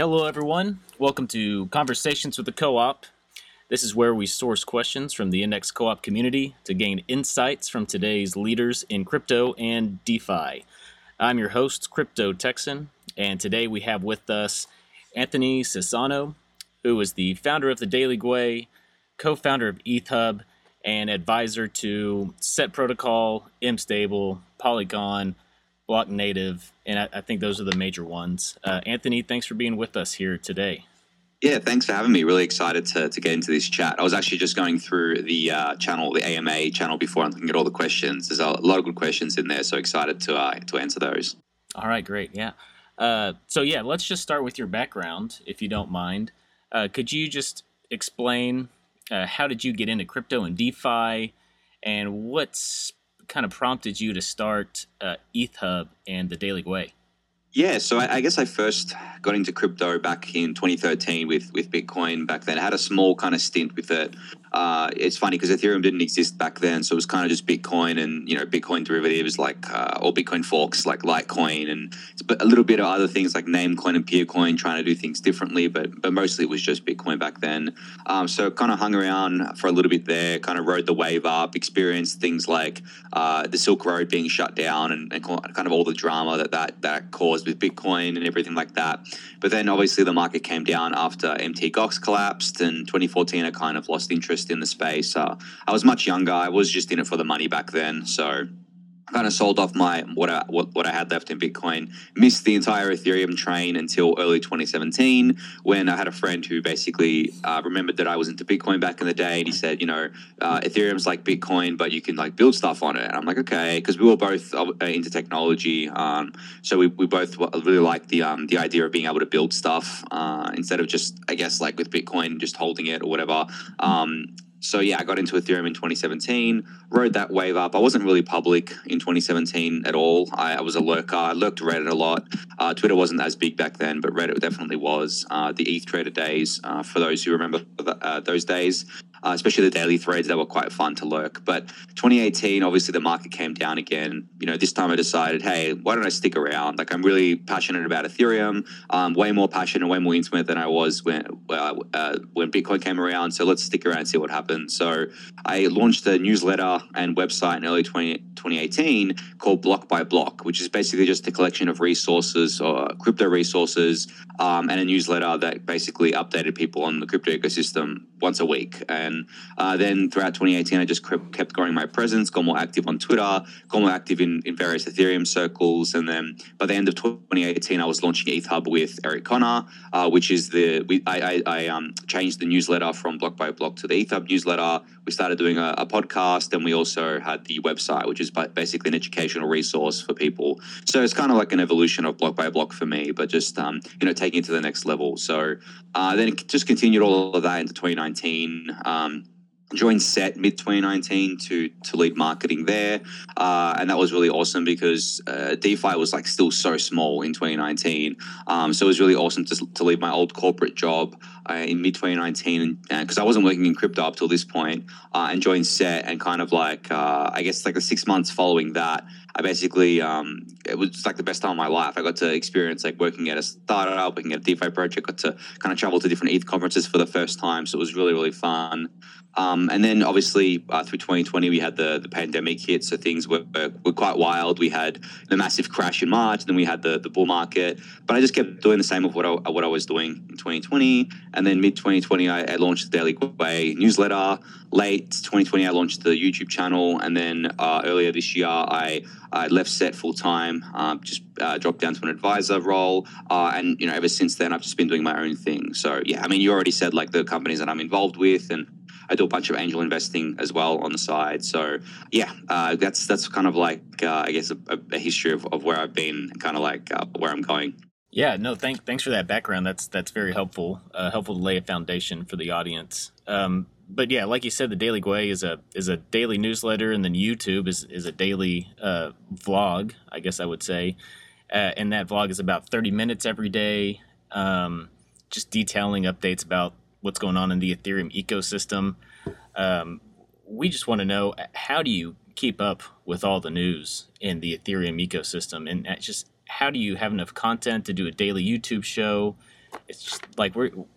Hello, everyone. Welcome to Conversations with the Co op. This is where we source questions from the Index Co op community to gain insights from today's leaders in crypto and DeFi. I'm your host, Crypto Texan, and today we have with us Anthony Sassano, who is the founder of the Daily Gwei, co founder of EthHub, and advisor to Set Protocol, MStable, Polygon, Block Native, and I, I think those are the major ones. Uh, Anthony, thanks for being with us here today. Yeah, thanks for having me. Really excited to, to get into this chat. I was actually just going through the uh, channel, the AMA channel, before and looking at all the questions. There's a lot of good questions in there, so excited to uh, to answer those. All right, great. Yeah. Uh, so yeah, let's just start with your background, if you don't mind. Uh, could you just explain uh, how did you get into crypto and DeFi, and what's kind of prompted you to start uh, and the Daily Gwei? Yeah, so I, I, guess I first got into crypto back in 2013 with with Bitcoin. Back then, I had a small kind of stint with it. Uh, it's funny because Ethereum didn't exist back then, so it was kind of just Bitcoin and you know Bitcoin derivatives like uh, or Bitcoin forks like Litecoin and a little bit of other things like Namecoin and Peercoin, trying to do things differently. But but mostly it was just Bitcoin back then. Um, so kind of hung around for a little bit there, kind of rode the wave up, experienced things like uh, the Silk Road being shut down and, and kind of all the drama that that that caused with Bitcoin and everything like that. But then obviously the market came down after MT Gox collapsed and 2014 I kind of lost interest in the space. Uh, I was much younger. I was just in it for the money back then. So kind of sold off my what I what, what I had left in Bitcoin. Missed the entire Ethereum train until early 2017 when I had a friend who basically uh, remembered that I was into Bitcoin back in the day, and he said, you know, uh, Ethereum's like Bitcoin, but you can like build stuff on it. And I'm like, okay, because we were both uh, into technology, um, so we, we both really liked the um, the idea of being able to build stuff uh, instead of just I guess like with Bitcoin just holding it or whatever. Um, so yeah, I got into Ethereum in 2017, rode that wave up. I wasn't really public in 2017 at all. I, I was a lurker. I lurked Reddit a lot. Uh, Twitter wasn't as big back then, but Reddit definitely was. Uh, the ETH Trader days, uh, for those who remember uh, those days, uh, especially the daily threads that were quite fun to lurk. But 2018, obviously the market came down again. You know, this time I decided, hey, why don't I stick around? Like I'm really passionate about Ethereum, um, way more passionate, way more intimate than I was when uh, uh, when Bitcoin came around. So let's stick around and see what happens. So I launched a newsletter and website in early 20, 2018 called Block by Block, which is basically just a collection of resources or crypto resources um, and a newsletter that basically updated people on the crypto ecosystem once a week. And and uh, then throughout 2018, I just kept growing my presence, got more active on Twitter, got more active in, in various Ethereum circles. And then by the end of 2018, I was launching EthHub with Eric Connor, uh, which is the, we, I, I, I um, changed the newsletter from block by block to the EthHub newsletter. We started doing a, a podcast and we also had the website, which is basically an educational resource for people. So it's kind of like an evolution of block by block for me, but just, um, you know, taking it to the next level. So uh, then it just continued all of that into 2019. Um, um, joined Set mid 2019 to to lead marketing there, uh, and that was really awesome because uh, DeFi was like still so small in 2019. Um, so it was really awesome to, to leave my old corporate job uh, in mid 2019 because I wasn't working in crypto up till this point, uh, and joined Set and kind of like uh, I guess like the six months following that. I basically um, it was like the best time of my life. I got to experience like working at a startup, working at a DeFi project, got to kind of travel to different ETH conferences for the first time. So it was really really fun. Um, and then obviously uh, through 2020 we had the the pandemic hit, so things were, were quite wild. We had the massive crash in March, and then we had the the bull market. But I just kept doing the same of what I, what I was doing in 2020. And then mid 2020 I, I, launched the Daily Gwei newsletter. Late 2020 I launched the YouTube channel, and then uh, earlier this year I I left Set full time, um, just uh, dropped down to an advisor role, uh, and you know ever since then I've just been doing my own thing. So yeah, I mean you already said like the companies that I'm involved with and I do a bunch of angel investing as well on the side. So yeah, uh, that's that's kind of like uh, I guess a, a, history of, of where I've been, kind of like uh, where I'm going. Yeah, no, thank, thanks for that background. That's that's very helpful. Uh, helpful to lay a foundation for the audience. Um, but yeah, like you said, the Daily Gwei is a is a daily newsletter, and then YouTube is is a daily uh, vlog. I guess I would say, uh, and that vlog is about thirty minutes every day, um, just detailing updates about what's going on in the Ethereum ecosystem. Um, we just want to know how do you keep up with all the news in the Ethereum ecosystem, and just how do you have enough content to do a daily YouTube show? it's just like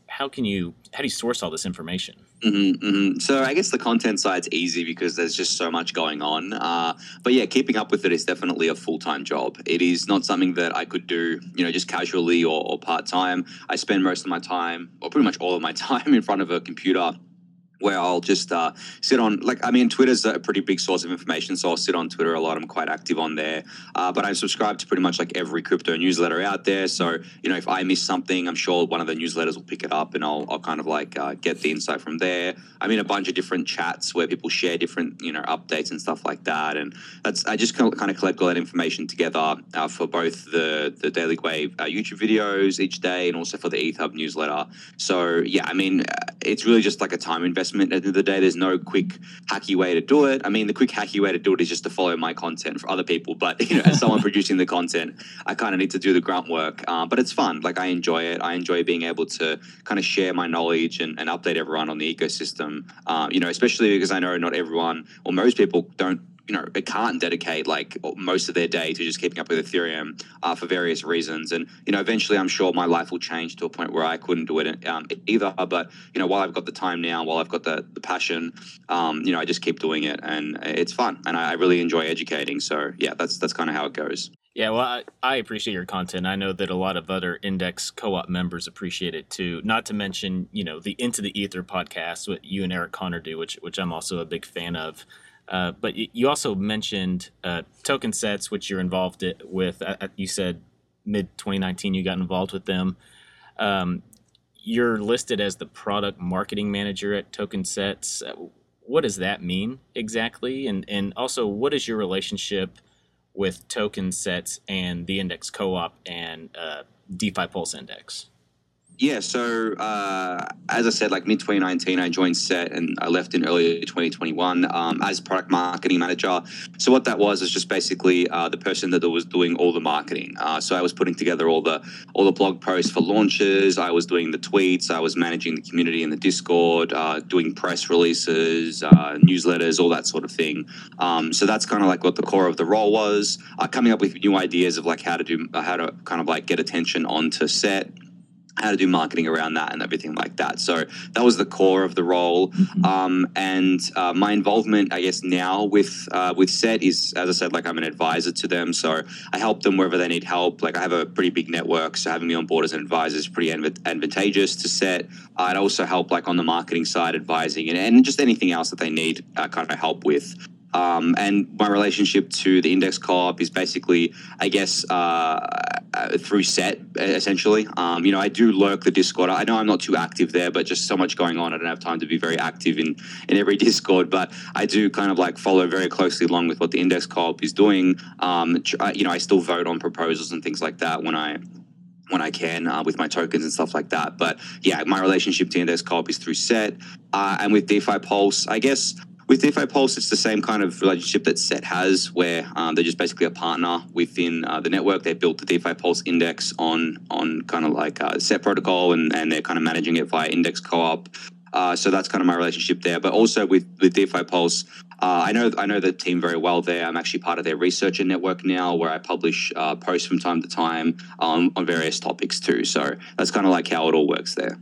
how can you how do you source all this information? Mm-hmm, mm-hmm. So I guess the content side's easy because there's just so much going on. Uh, but yeah, keeping up with it is definitely a full time job. It is not something that I could do, you know, just casually or, or part time. I spend most of my time, or pretty much all of my time, in front of a computer where I'll just uh, sit on, like, I mean, Twitter's a pretty big source of information, so I'll sit on Twitter a lot. I'm quite active on there. Uh, but I'm subscribed to pretty much like every crypto newsletter out there. So, you know, if I miss something, I'm sure one of the newsletters will pick it up and I'll, I'll kind of like uh, get the insight from there. I'm in a bunch of different chats where people share different, you know, updates and stuff like that. And that's, I just kind of collect all that information together uh, for both the, the Daily Gwei uh, YouTube videos each day and also for the EthHub newsletter. So, yeah, I mean, uh, it's really just like a time investment investment. At the end of the day, there's no quick hacky way to do it. I mean, the quick hacky way to do it is just to follow my content for other people. But you know, as someone producing the content, I kind of need to do the grunt work. Um, but it's fun. Like I enjoy it. I enjoy being able to kind of share my knowledge and, and update everyone on the ecosystem. Uh, you know, especially because I know not everyone or most people don't you know, it can't dedicate like most of their day to just keeping up with Ethereum uh, for various reasons. And, you know, eventually I'm sure my life will change to a point where I couldn't do it um, either. But, you know, while I've got the time now, while I've got the, the passion, um, you know, I just keep doing it and it's fun. And I, I really enjoy educating. So, yeah, that's, that's kind of how it goes. Yeah, well, I, I, appreciate your content. I know that a lot of other Index co-op members appreciate it too. Not to mention, you know, the Into the Ether podcast, what you and Eric Connor do, which which I'm also a big fan of. Uh, but you also mentioned uh, token sets, which you're involved with. Uh, you said mid 2019 you got involved with them. Um, you're listed as the product marketing manager at Token Sets. Uh, what does that mean exactly? And and also, what is your relationship with Token Sets and the Index Co-op and uh, DeFi Pulse Index? Yeah, so uh, as I said, like mid 2019, I joined Set and I left in early 2021 um, as product marketing manager. So what that was is just basically uh, the person that was doing all the marketing. Uh, so I was putting together all the all the blog posts for launches. I was doing the tweets. I was managing the community in the Discord, uh, doing press releases, uh, newsletters, all that sort of thing. Um, so that's kind of like what the core of the role was. Uh, coming up with new ideas of like how to do how to kind of like get attention onto Set how to do marketing around that and everything like that. So that was the core of the role. Mm-hmm. Um, and uh, my involvement, I guess, now with uh, with Set is, as I said, like I'm an advisor to them. So I help them wherever they need help. Like I have a pretty big network, so having me on board as an advisor is pretty advantageous to Set. I'd also help like on the marketing side, advising and, and just anything else that they need uh, kind of help with. Um, and my relationship to the index co-op is basically, I guess, uh, uh, through set essentially. Um, you know, I do lurk the Discord. I know I'm not too active there, but just so much going on, I don't have time to be very active in in every Discord. But I do kind of like follow very closely along with what the index co-op is doing. Um, you know, I still vote on proposals and things like that when I when I can uh, with my tokens and stuff like that. But yeah, my relationship to Index Co-op is through Set uh, and with DeFi Pulse. I guess with DeFi Pulse, it's the same kind of relationship that Set has, where um, they're just basically a partner within uh, the network. They built the DeFi Pulse index on on kind of like uh, Set protocol, and, and they're kind of managing it via Index Co-op. Uh, so that's kind of my relationship there. But also with with DeFi Pulse, uh, I know I know the team very well there. I'm actually part of their researcher network now, where I publish uh, posts from time to time um, on various topics too. So that's kind of like how it all works there.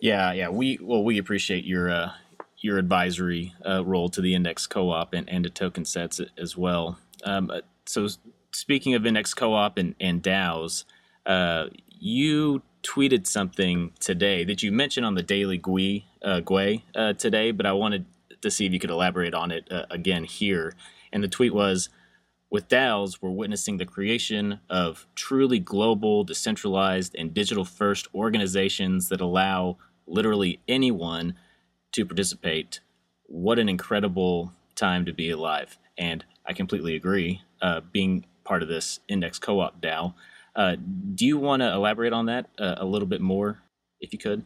Yeah, yeah. We well, we appreciate your uh, your advisory uh, role to the index co-op and, and to token sets as well. Um, uh, so speaking of index co-op and, and DAOs, uh, you tweeted something today that you mentioned on the Daily Gwei, uh, Gwei uh, today, but I wanted to see if you could elaborate on it uh, again here. And the tweet was, with DAOs, we're witnessing the creation of truly global, decentralized, and digital first organizations that allow literally anyone to participate. What an incredible time to be alive. And I completely agree, uh, being part of this Index Co op DAO. Uh, do you want to elaborate on that uh, a little bit more, if you could?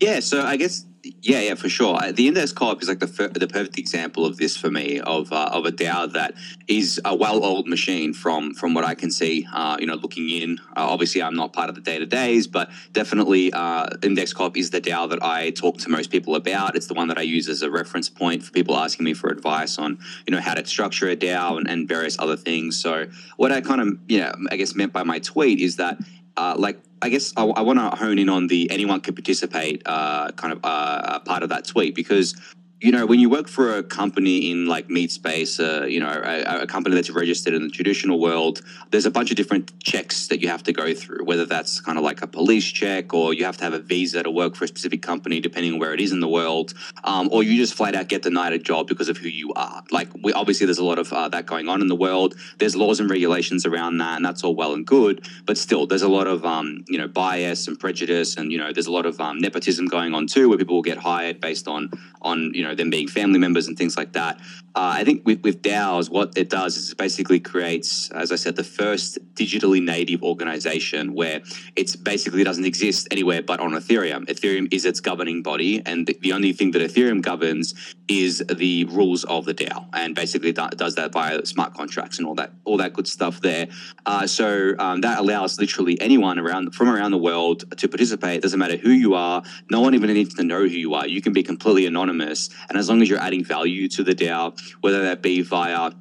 Yeah, so I guess yeah, yeah, for sure. The index co-op is like the the perfect example of this for me of uh, of a DAO that is a well-oiled machine from from what I can see. Uh, you know, looking in. Uh, obviously, I'm not part of the day to days, but definitely, uh, index co-op is the DAO that I talk to most people about. It's the one that I use as a reference point for people asking me for advice on you know how to structure a DAO and, and various other things. So what I kind of you know I guess meant by my tweet is that uh, like I guess I, I want to hone in on the anyone can participate uh, kind of uh, part of that tweet because you know, when you work for a company in like meat space, uh, you know, a, a, company that's registered in the traditional world, there's a bunch of different checks that you have to go through, whether that's kind of like a police check or you have to have a visa to work for a specific company, depending on where it is in the world, um, or you just flat out get denied a job because of who you are. Like, we, obviously, there's a lot of uh, that going on in the world. There's laws and regulations around that, and that's all well and good. But still, there's a lot of, um, you know, bias and prejudice, and, you know, there's a lot of um, nepotism going on too, where people will get hired based on, on, you know, know them being family members and things like that. Uh, I think with, with DAOs, what it does is it basically creates, as I said, the first digitally native organization where it basically doesn't exist anywhere but on Ethereum. Ethereum is its governing body, and the, the only thing that Ethereum governs is the rules of the DAO, and basically does that via smart contracts and all that all that good stuff there. Uh, so um, that allows literally anyone around from around the world to participate. It doesn't matter who you are. No one even needs to know who you are. You can be completely anonymous and as long as you're adding value to the DAO, whether that be via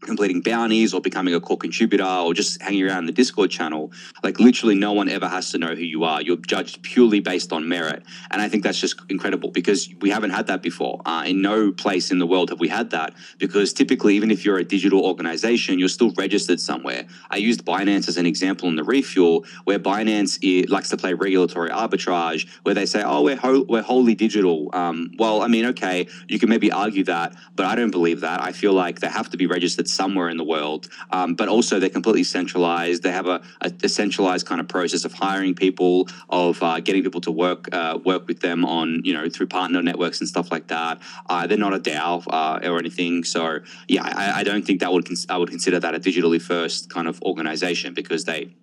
completing bounties or becoming a core contributor or just hanging around the Discord channel, like literally no one ever has to know who you are. You're judged purely based on merit. And I think that's just incredible because we haven't had that before. Uh, in no place in the world have we had that because typically, even if you're a digital organization, you're still registered somewhere. I used Binance as an example in the refuel where Binance likes to play regulatory arbitrage where they say, oh, we're, ho- we're wholly digital. Um, well, I mean, okay, you can maybe argue that, but I don't believe that. I feel like they have to be registered somewhere in the world, um, but also they're completely centralized. They have a, a, centralized kind of process of hiring people, of uh, getting people to work uh, work with them on you know through partner networks and stuff like that. Uh, they're not a DAO uh, or anything, so yeah, I, I don't think that would cons- I would consider that a digitally first kind of organization because they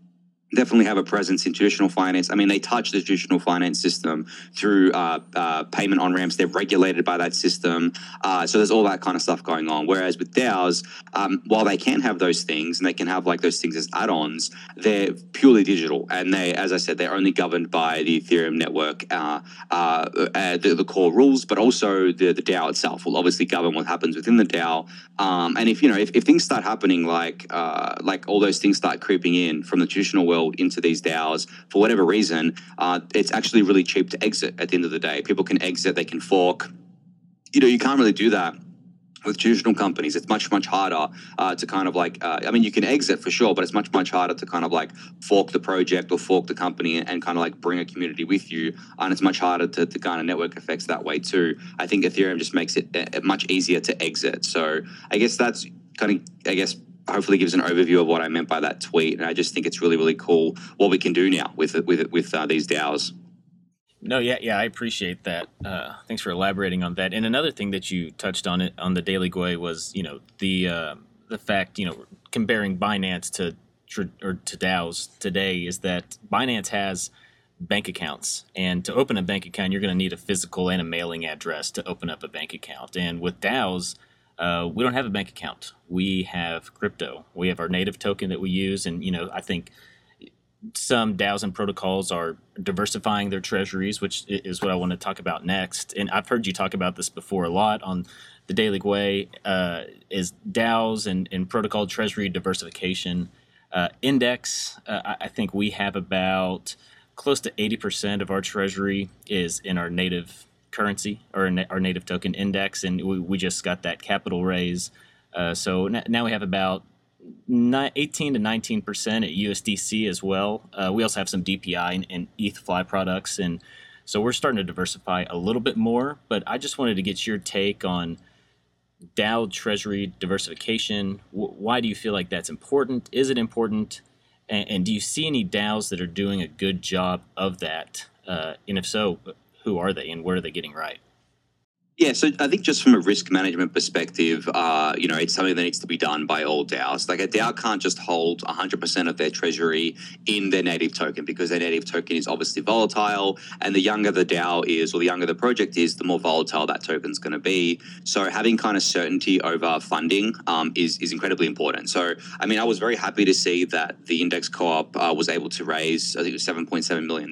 definitely have a presence in traditional finance. I mean, they touch the traditional finance system through uh, uh, payment on ramps. They're regulated by that system. Uh, so there's all that kind of stuff going on. Whereas with DAOs, um, while they can have those things and they can have like those things as add-ons, they're purely digital. And they, as I said, they're only governed by the Ethereum network, uh, uh, uh, the, the, core rules, but also the, the DAO itself will obviously govern what happens within the DAO. Um, and if, you know, if, if things start happening like, like all those things start creeping in from the traditional world, into these DAOs for whatever reason, uh, it's actually really cheap to exit at the end of the day. People can exit, they can fork. You know, you can't really do that with traditional companies, it's much much harder uh, to kind of like. Uh, I mean, you can exit for sure, but it's much much harder to kind of like fork the project or fork the company and, kind of like bring a community with you. And it's much harder to, to kind of network effects that way too. I think Ethereum just makes it uh, much easier to exit. So I guess that's kind of I guess hopefully gives an overview of what I meant by that tweet. And I just think it's really, really cool what we can do now with with with uh, these DAOs. No, yeah, yeah, I appreciate that. Uh, thanks for elaborating on that. And another thing that you touched on it on the Daily Gwei was, you know, the uh, the fact, you know, comparing Binance to or to DAOs today is that Binance has bank accounts, and to open a bank account, you're going to need a physical and a mailing address to open up a bank account. And with DAOs, uh, we don't have a bank account. We have crypto. We have our native token that we use, and you know, I think some DAOs and protocols are diversifying their treasuries, which is what I want to talk about next. And I've heard you talk about this before a lot on the Daily Gwei. Uh, is DAOs and, and protocol treasury diversification uh, index? Uh, I think we have about close to 80% of our treasury is in our native currency or our native token index, and we, we just got that capital raise. Uh, so n- now we have about 18 to 19 percent at USDC as well. Uh, we also have some DPI and, and ETHFLI products, and so we're starting to diversify a little bit more. But I just wanted to get your take on DAO Treasury diversification. W- why do you feel like that's important? Is it important? And, and, do you see any DAOs that are doing a good job of that? Uh, and if so, who are they and what are they getting right? Yeah, so I think just from a risk management perspective, uh, you know, it's something that needs to be done by all DAOs. Like a DAO can't just hold 100% of their treasury in their native token because their native token is obviously volatile. And the younger the DAO is, or the younger the project is, the more volatile that token's going to be. So having kind of certainty over funding um, is, is incredibly important. So, I mean, I was very happy to see that the Index Co op uh, was able to raise, I think it was $7.7 million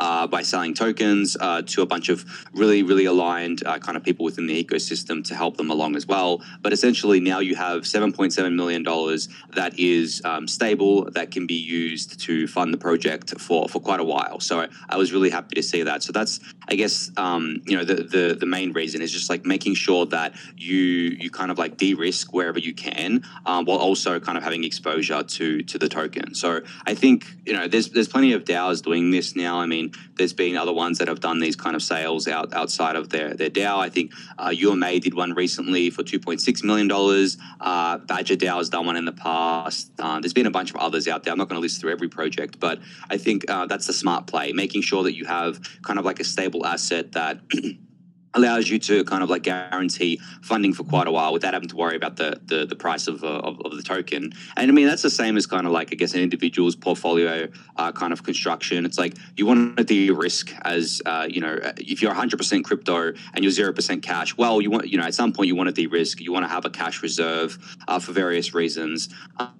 uh, by selling tokens uh, to a bunch of really, really aligned uh, kind of people within the ecosystem to help them along as well. But essentially, now you have $7.7 million that is um, stable, that can be used to fund the project for, for quite a while. So I was really happy to see that. So that's, I guess, um, you know, the, the, the main reason is just like making sure that you you kind of like de-risk wherever you can, um, while also kind of having exposure to to the token. So I think you know there's there's plenty of DAOs doing this now. I mean, there's been other ones that have done these kind of sales out outside of their their DAO. I think uh, UMA did one recently for 2.6 million dollars. Uh, Badger DAO has done one in the past. Uh, there's been a bunch of others out there. I'm not going to list through every project, but I think uh, that's the smart play, making sure that you have kind of like a stable asset that. allows you to kind of like guarantee funding for quite a while without having to worry about the the, the price of, uh, of, of, the token. And I mean that's the same as kind of like I guess an individual's portfolio uh, kind of construction. It's like you want to de-risk as uh, you know if you're 100% crypto and you're 0% cash. Well, you want you know at some point you want to de-risk. You want to have a cash reserve uh, for various reasons,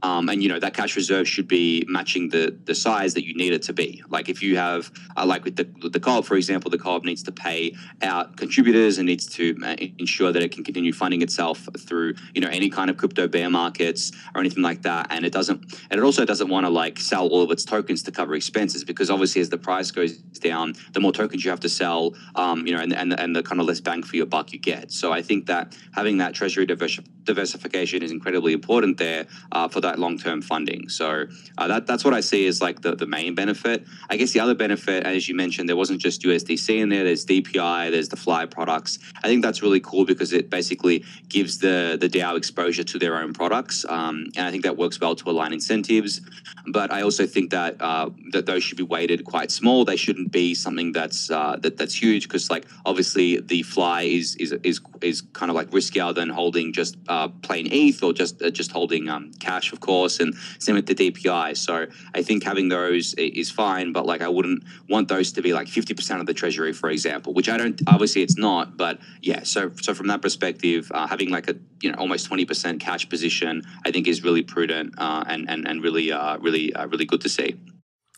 um, and you know that cash reserve should be matching the the size that you need it to be. Like if you have uh, like with the the co-op for example, the co-op needs to pay out contributors and needs to ensure that it can continue funding itself through you know any kind of crypto bear markets or anything like that. And it doesn't and it also doesn't want to like sell all of its tokens to cover expenses because obviously as the price goes down the more tokens you have to sell um, you know and, and, and the kind of less bang for your buck you get. So i think that having that treasury diversification is incredibly important there uh, for that long-term funding. So uh, that, that's what i see as like the, the main benefit. I guess the other benefit as you mentioned there wasn't just usdc in there there's dpi there's the FLI products. I think that's really cool because it basically gives the the DAO exposure to their own products, um, and I think that works well to align incentives. But I also think that uh, that those should be weighted quite small. They shouldn't be something that's uh, that that's huge because like obviously the FLI is is is is kind of like riskier than holding just uh, plain ETH or just uh, just holding um, cash, of course, and same with the DPI. So I think having those is fine, but like I wouldn't want those to be like fifty percent of the treasury, for example, which I don't. Obviously, it's not, but yeah. So so from that perspective, uh, having like a you know almost twenty percent cash position, I think is really prudent uh, and and and really uh, really uh, really good to see.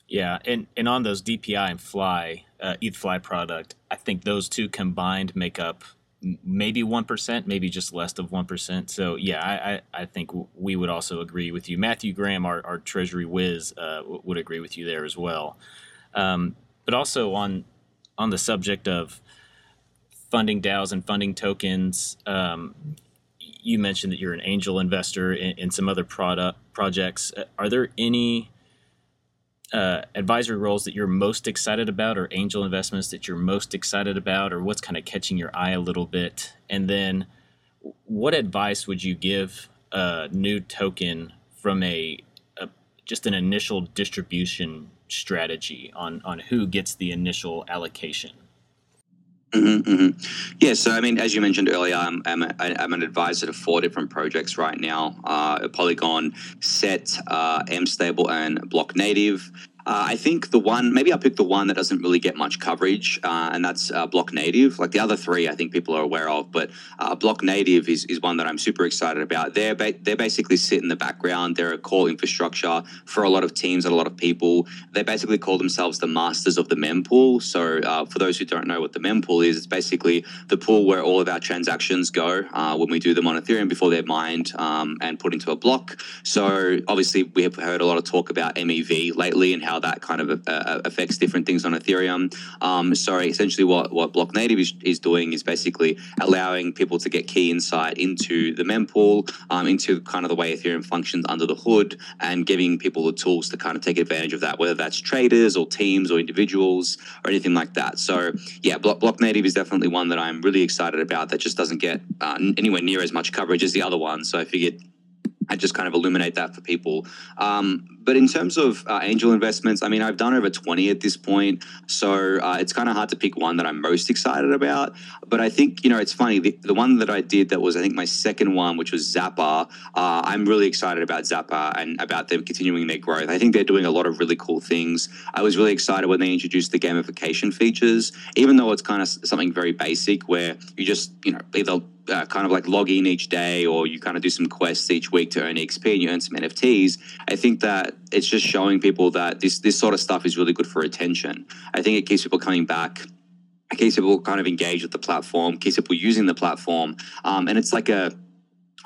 Yeah, and and on those DPI and FLI uh, ETH FLI product, I think those two combined make up maybe 1%, maybe just less of 1%. So, yeah, I, I, I, think we would also agree with you. Matthew Graham, our, our Treasury whiz, uh, would agree with you there as well. Um, but also on on the subject of funding DAOs and funding tokens, um, you mentioned that you're an angel investor in, in some other product projects. Uh, are there any uh, advisory roles that you're most excited about, or angel investments that you're most excited about, or what's kind of catching your eye a little bit? And then, what advice would you give a new token from a, a just an initial distribution strategy on on who gets the initial allocation? Mm-hmm, mm-hmm. Yeah, so I mean, as you mentioned earlier, I'm, I'm, a, I'm an advisor to four different projects right now: uh, Polygon, Set, uh, MStable, and Block Native. Uh, I think the one, maybe I'll pick the one that doesn't really get much coverage, uh, and that's uh, Block Native. Like the other three, I think people are aware of, but uh, Block Native is, is one that I'm super excited about. They're ba- they basically sit in the background. They're a core infrastructure for a lot of teams and a lot of people. They basically call themselves the masters of the mempool. So uh, for those who don't know what the mempool is, it's basically the pool where all of our transactions go uh, when we do them on Ethereum before they're mined um, and put into a block. So obviously we have heard a lot of talk about MEV lately and how that kind of uh, affects different things on Ethereum. Um, essentially, what what Block Native is, is doing is basically allowing people to get key insight into the mempool, um, into kind of the way Ethereum functions under the hood, and giving people the tools to kind of take advantage of that, whether that's traders or teams or individuals or anything like that. So yeah, Block, Block Native is definitely one that I'm really excited about. That just doesn't get uh, anywhere near as much coverage as the other one. So I figured I just kind of illuminate that for people. Um, but in terms of uh, angel investments, I mean, I've done over 20 at this point. So uh, it's kind of hard to pick one that I'm most excited about. But I think, you know, it's funny. The, the one that I did that was, I think, my second one, which was Zapper, uh, I'm really excited about Zapper and about them continuing their growth. I think they're doing a lot of really cool things. I was really excited when they introduced the gamification features, even though it's kind of something very basic where you just, you know, either uh, kind of like log in each day or you kind of do some quests each week to earn XP and you earn some NFTs. I think that it's just showing people that this this sort of stuff is really good for attention. I think it keeps people coming back It keeps people kind of engaged with the platform, keeps people using the platform, um, and it's like a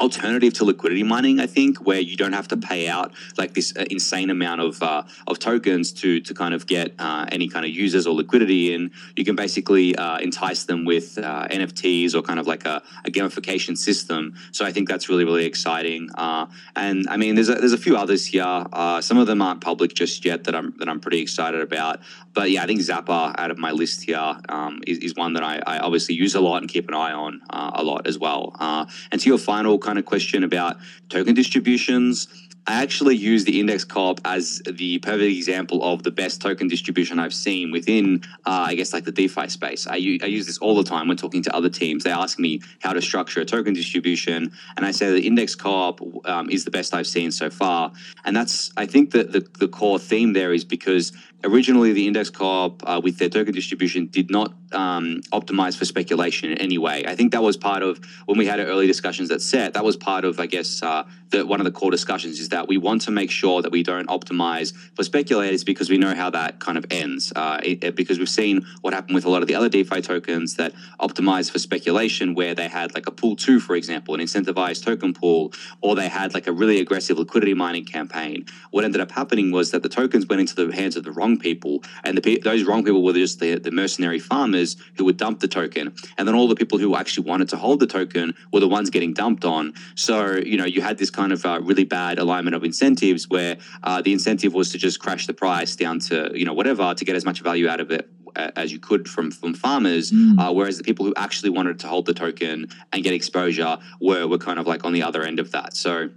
alternative to liquidity mining, I think, where you don't have to pay out like this uh, insane amount of uh, of tokens to to kind of get uh, any kind of users or liquidity in. You can basically uh, entice them with uh, NFTs or kind of like a, a, gamification system. So I think that's really really exciting. Uh, and I mean, there's a, there's a few others here. some of them aren't public just yet that I'm that I'm pretty excited about. But yeah, I think Zapper out of my list here um, is, is one that I, I, obviously use a lot and keep an eye on a lot as well. and to your final kind of question about token distributions. I actually use the index co as the perfect example of the best token distribution I've seen within, uh, I guess, like the DeFi space. I, I use this all the time when talking to other teams. They ask me how to structure a token distribution, and I say the index co um, is the best I've seen so far. And that's, I think, that the, the core theme there is because originally the index co uh, with their token distribution did not um, optimize for speculation in any way. I think that was part of when we had early discussions at set. That was part of, I guess, uh, the, one of the core discussions is that we want to make sure that we don't optimize for speculators because we know how that kind of ends. Uh, it, because we've seen what happened with a lot of the other DeFi tokens that optimize for speculation, where they had like a pool two, for example, an incentivized token pool, or they had like a really aggressive liquidity mining campaign. What ended up happening was that the tokens went into the hands of the wrong people, and the, those wrong people were just the, the mercenary farmers who would dump the token, and then all the people who actually wanted to hold the token were the ones getting dumped on. So you know you had this kind of uh, really bad alignment of incentives where uh, the incentive was to just crash the price down to you know whatever to get as much value out of it as you could from from farmers, mm. uh, whereas the people who actually wanted to hold the token and get exposure were were kind of like on the other end of that. So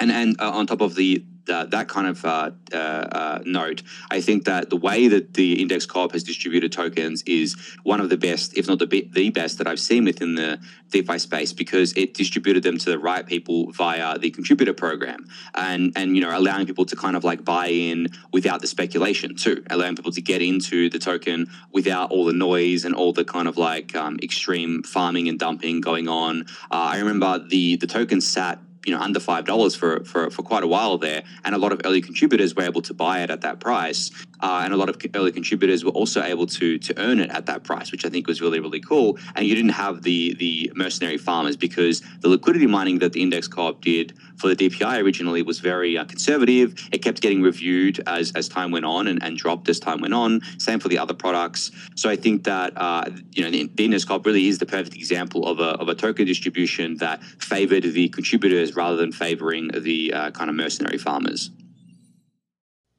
and and uh, on top of the uh, that kind of uh, uh, uh, note, I think that the way that the Index Co-op has distributed tokens is one of the best, if not the, the best, that I've seen within the DeFi space because it distributed them to the right people via the contributor program, and and you know allowing people to kind of like buy in without the speculation too, allowing people to get into the token without all the noise and all the kind of like um, extreme farming and dumping going on. Uh, I remember the the token sat you know under five dollars for, for for quite a while there, and a lot of early contributors were able to buy it at that price, uh, and a lot of early contributors were also able to to earn it at that price, which I think was really really cool. And you didn't have the the mercenary farmers because the liquidity mining that the Index Co-op did for the DPI originally was very uh, conservative. It kept getting reviewed as as time went on and, and dropped as time went on. Same for the other products. So I think that uh, you know the, the really is the perfect example of a of a token distribution that favored the contributors rather than favoring the uh, kind of mercenary farmers.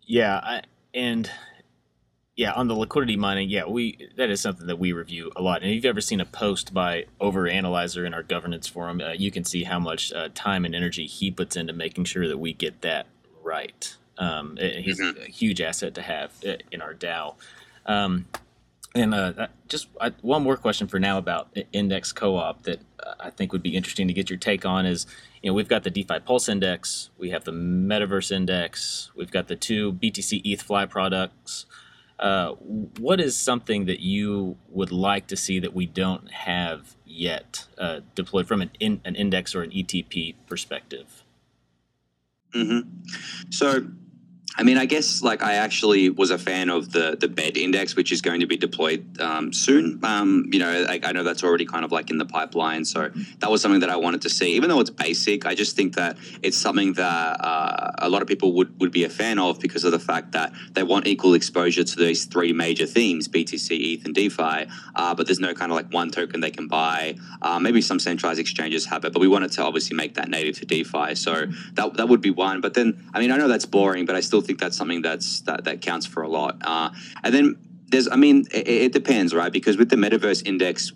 Yeah, I, and yeah, on the liquidity mining, yeah, we that is something that we review a lot. And if you've ever seen a post by Overanalyzer in our governance forum, uh, you can see how much uh, time and energy he puts into making sure that we get that right. Um, he's mm-hmm. a huge asset to have uh, in our DAO. Um, and uh, just uh, one more question for now about Index Co-op that uh, I think would be interesting to get your take on is, you know, we've got the DeFi Pulse Index, we have the Metaverse Index, we've got the two BTC ETH FLI products. Uh, what is something that you would like to see that we don't have yet uh, deployed from an, in, an index or an ETP perspective? Mm-hmm. So I mean, I guess like I actually was a fan of the the BED index, which is going to be deployed um, soon. Um, you know, I, I, know that's already kind of like in the pipeline, so that was something that I wanted to see. Even though it's basic, I just think that it's something that uh, a lot of people would would be a fan of because of the fact that they want equal exposure to these three major themes: BTC, ETH, and DeFi. Uh, but there's no kind of like one token they can buy. Uh, maybe some centralized exchanges have it, but we wanted to obviously make that native to DeFi. So that that would be one. But then, I mean, I know that's boring, but I still think that's something that's that, that counts for a lot. Uh, and then there's, I mean, it, it, depends, right? Because with the metaverse index,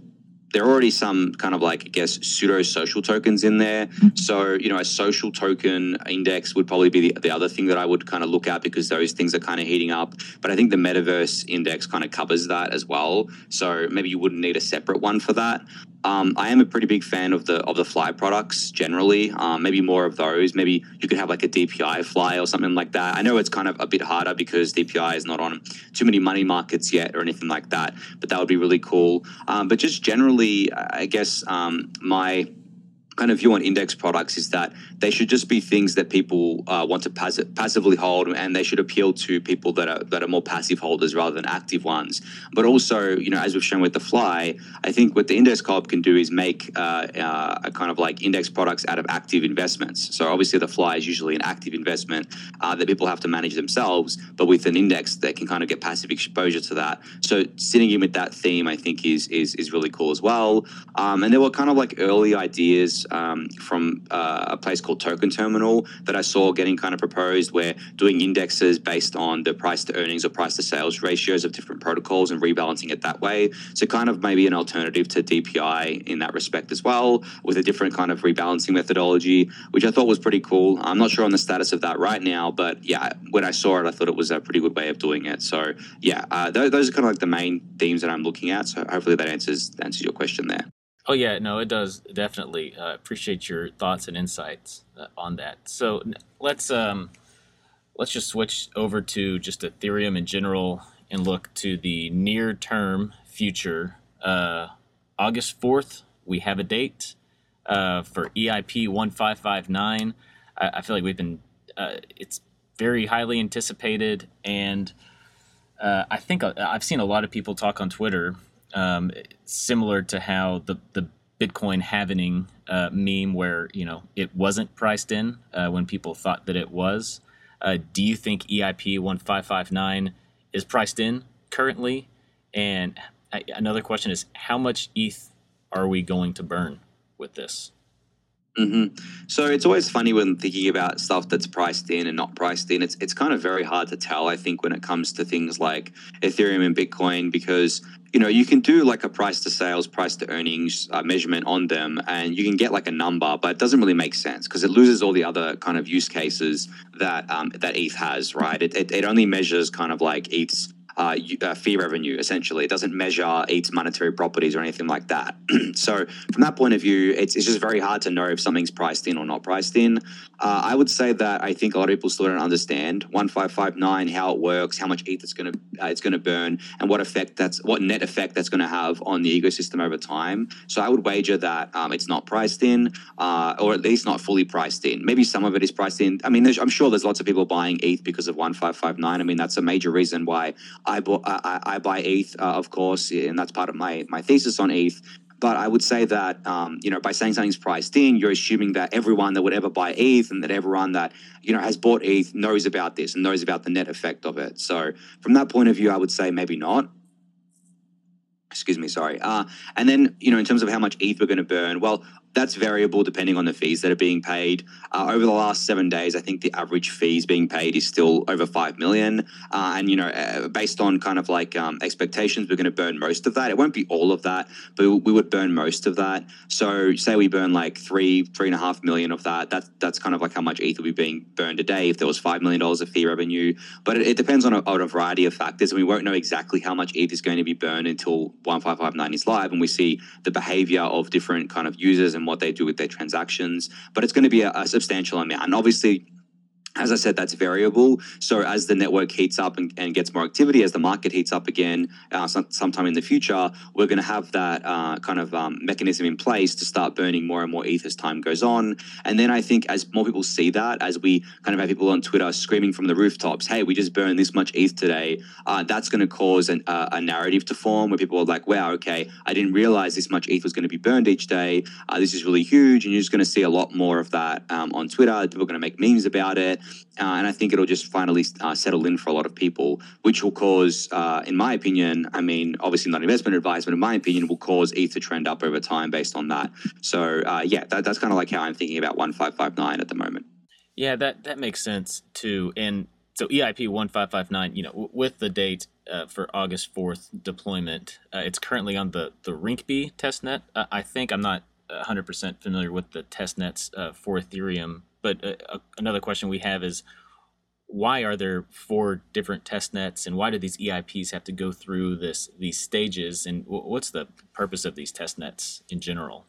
there are already some kind of like I guess pseudo social tokens in there. Mm-hmm. So you know, a social token index would probably be the, the other thing that I would kind of look at because those things are kind of heating up. But I think the metaverse index kind of covers that as well. So maybe you wouldn't need a separate one for that. Um, I am a pretty big fan of the of the FLI products generally. Um, maybe more of those. Maybe you could have like a DPI FLI or something like that. I know it's kind of a bit harder because DPI is not on too many money markets yet or anything like that. But that would be really cool. Um, but just generally, I guess um, my kind of view on index products is that they should just be things that people uh, want to pass- passively hold, and they should appeal to people that are that are more passive holders rather than active ones. But also, you know, as we've shown with the FLI, I think what the index co-op can do is make uh, uh, a kind of like index products out of active investments. So obviously, the fly is usually an active investment uh, that people have to manage themselves, but with an index, they can kind of get passive exposure to that. So sitting in with that theme, I think, is is is really cool as well. Um, and there were kind of like early ideas um, from uh, a place called Token Terminal that I saw getting kind of proposed, where doing indexes based on the price to earnings or price to sales ratios of different protocols and rebalancing it that way. So, kind of maybe an alternative to DPI in that respect as well, with a different kind of rebalancing methodology, which I thought was pretty cool. I'm not sure on the status of that right now, but yeah, when I saw it, I thought it was a pretty good way of doing it. So, yeah, uh, th- those are kind of like the main themes that I'm looking at. So, hopefully, that answers answers your question there. Oh yeah, no, it does definitely. Uh, appreciate your thoughts and insights uh, on that. So let's um, let's just switch over to just Ethereum in general and look to the near term future. Uh, August fourth, we have a date uh, for EIP one five five nine. I feel like we've been uh, it's very highly anticipated, and uh, I think I've seen a lot of people talk on Twitter um, similar to how the the Bitcoin halvening uh, meme, where you know it wasn't priced in uh, when people thought that it was. Uh, do you think EIP one five five nine is priced in currently? And another question is, how much ETH are we going to burn with this? Mm-hmm. So it's always funny when thinking about stuff that's priced in and not priced in. It's it's kind of very hard to tell. I think when it comes to things like Ethereum and Bitcoin, because you know you can do like a price to sales, price to earnings uh, measurement on them, and you can get like a number, but it doesn't really make sense because it loses all the other kind of use cases that um, that ETH has. Right? It, it, it only measures kind of like ETH's uh, uh, fee revenue, essentially. It doesn't measure its monetary properties or anything like that. so, from that point of view, it's, it's just very hard to know if something's priced in or not priced in. Uh, I would say that I think a lot of people still don't understand 1559, how it works, how much ETH it's going to uh, it's going to burn, and what effect that's what net effect that's going to have on the ecosystem over time. So, I would wager that um, it's not priced in, uh, or at least not fully priced in. Maybe some of it is priced in. I mean, I'm sure there's lots of people buying ETH because of 1559. I mean, that's a major reason why I, bought, I, I buy ETH, uh, of course, and that's part of my my thesis on ETH. But I would say that um, you know by saying something's priced in, you're assuming that everyone that would ever buy ETH and that everyone that you know has bought ETH knows about this and knows about the net effect of it. So from that point of view, I would say maybe not. Excuse me, sorry. Uh, and then you know in terms of how much ETH we're going to burn, well, that's variable depending on the fees that are being paid. Uh, over the last seven days, I think the average fees being paid is still over five million. Uh, and you know, uh, based on kind of like um, expectations, we're going to burn most of that. It won't be all of that, but we would burn most of that. So, say we burn like three, three and a half million of that. That's that's kind of like how much ETH would be being burned a day if there was five million dollars of fee revenue. But it, it depends on a, on a, variety of factors, and we won't know exactly how much ETH is going to be burned until one five five nine is live, and we see the behavior of different kind of users and what they do with their transactions, but it's going to be a, a substantial amount. And obviously, as I said, that's variable. So as the network heats up and, and gets more activity, as the market heats up again, uh, some, sometime in the future, we're going to have that uh, kind of um, mechanism in place to start burning more and more ETH as time goes on. And then I think as more people see that, as we kind of have people on Twitter screaming from the rooftops, "Hey, we just burned this much ETH today," uh, that's going to cause an, uh, a narrative to form where people are like, "Wow, okay, I didn't realize this much ETH was going to be burned each day. Uh, this is really huge," and you're just going to see a lot more of that um, on Twitter. People are going to make memes about it. Uh, and I think it'll just finally uh, settle in for a lot of people, which will cause, uh, in my opinion, I mean, obviously not investment advice, but in my opinion, will cause ETH to trend up over time based on that. So, uh, yeah, that, that's kind of like how I'm thinking about 1559 at the moment. Yeah, that, that makes sense too. And so EIP 1559, you know, w- with the date uh, for August 4th deployment, uh, it's currently on the, the Rinkeby testnet. I think I'm not 100% familiar with the testnets for Ethereum but uh, another question we have is why are there four different test nets and why do these EIPs have to go through this these stages and what's the purpose of these test nets in general?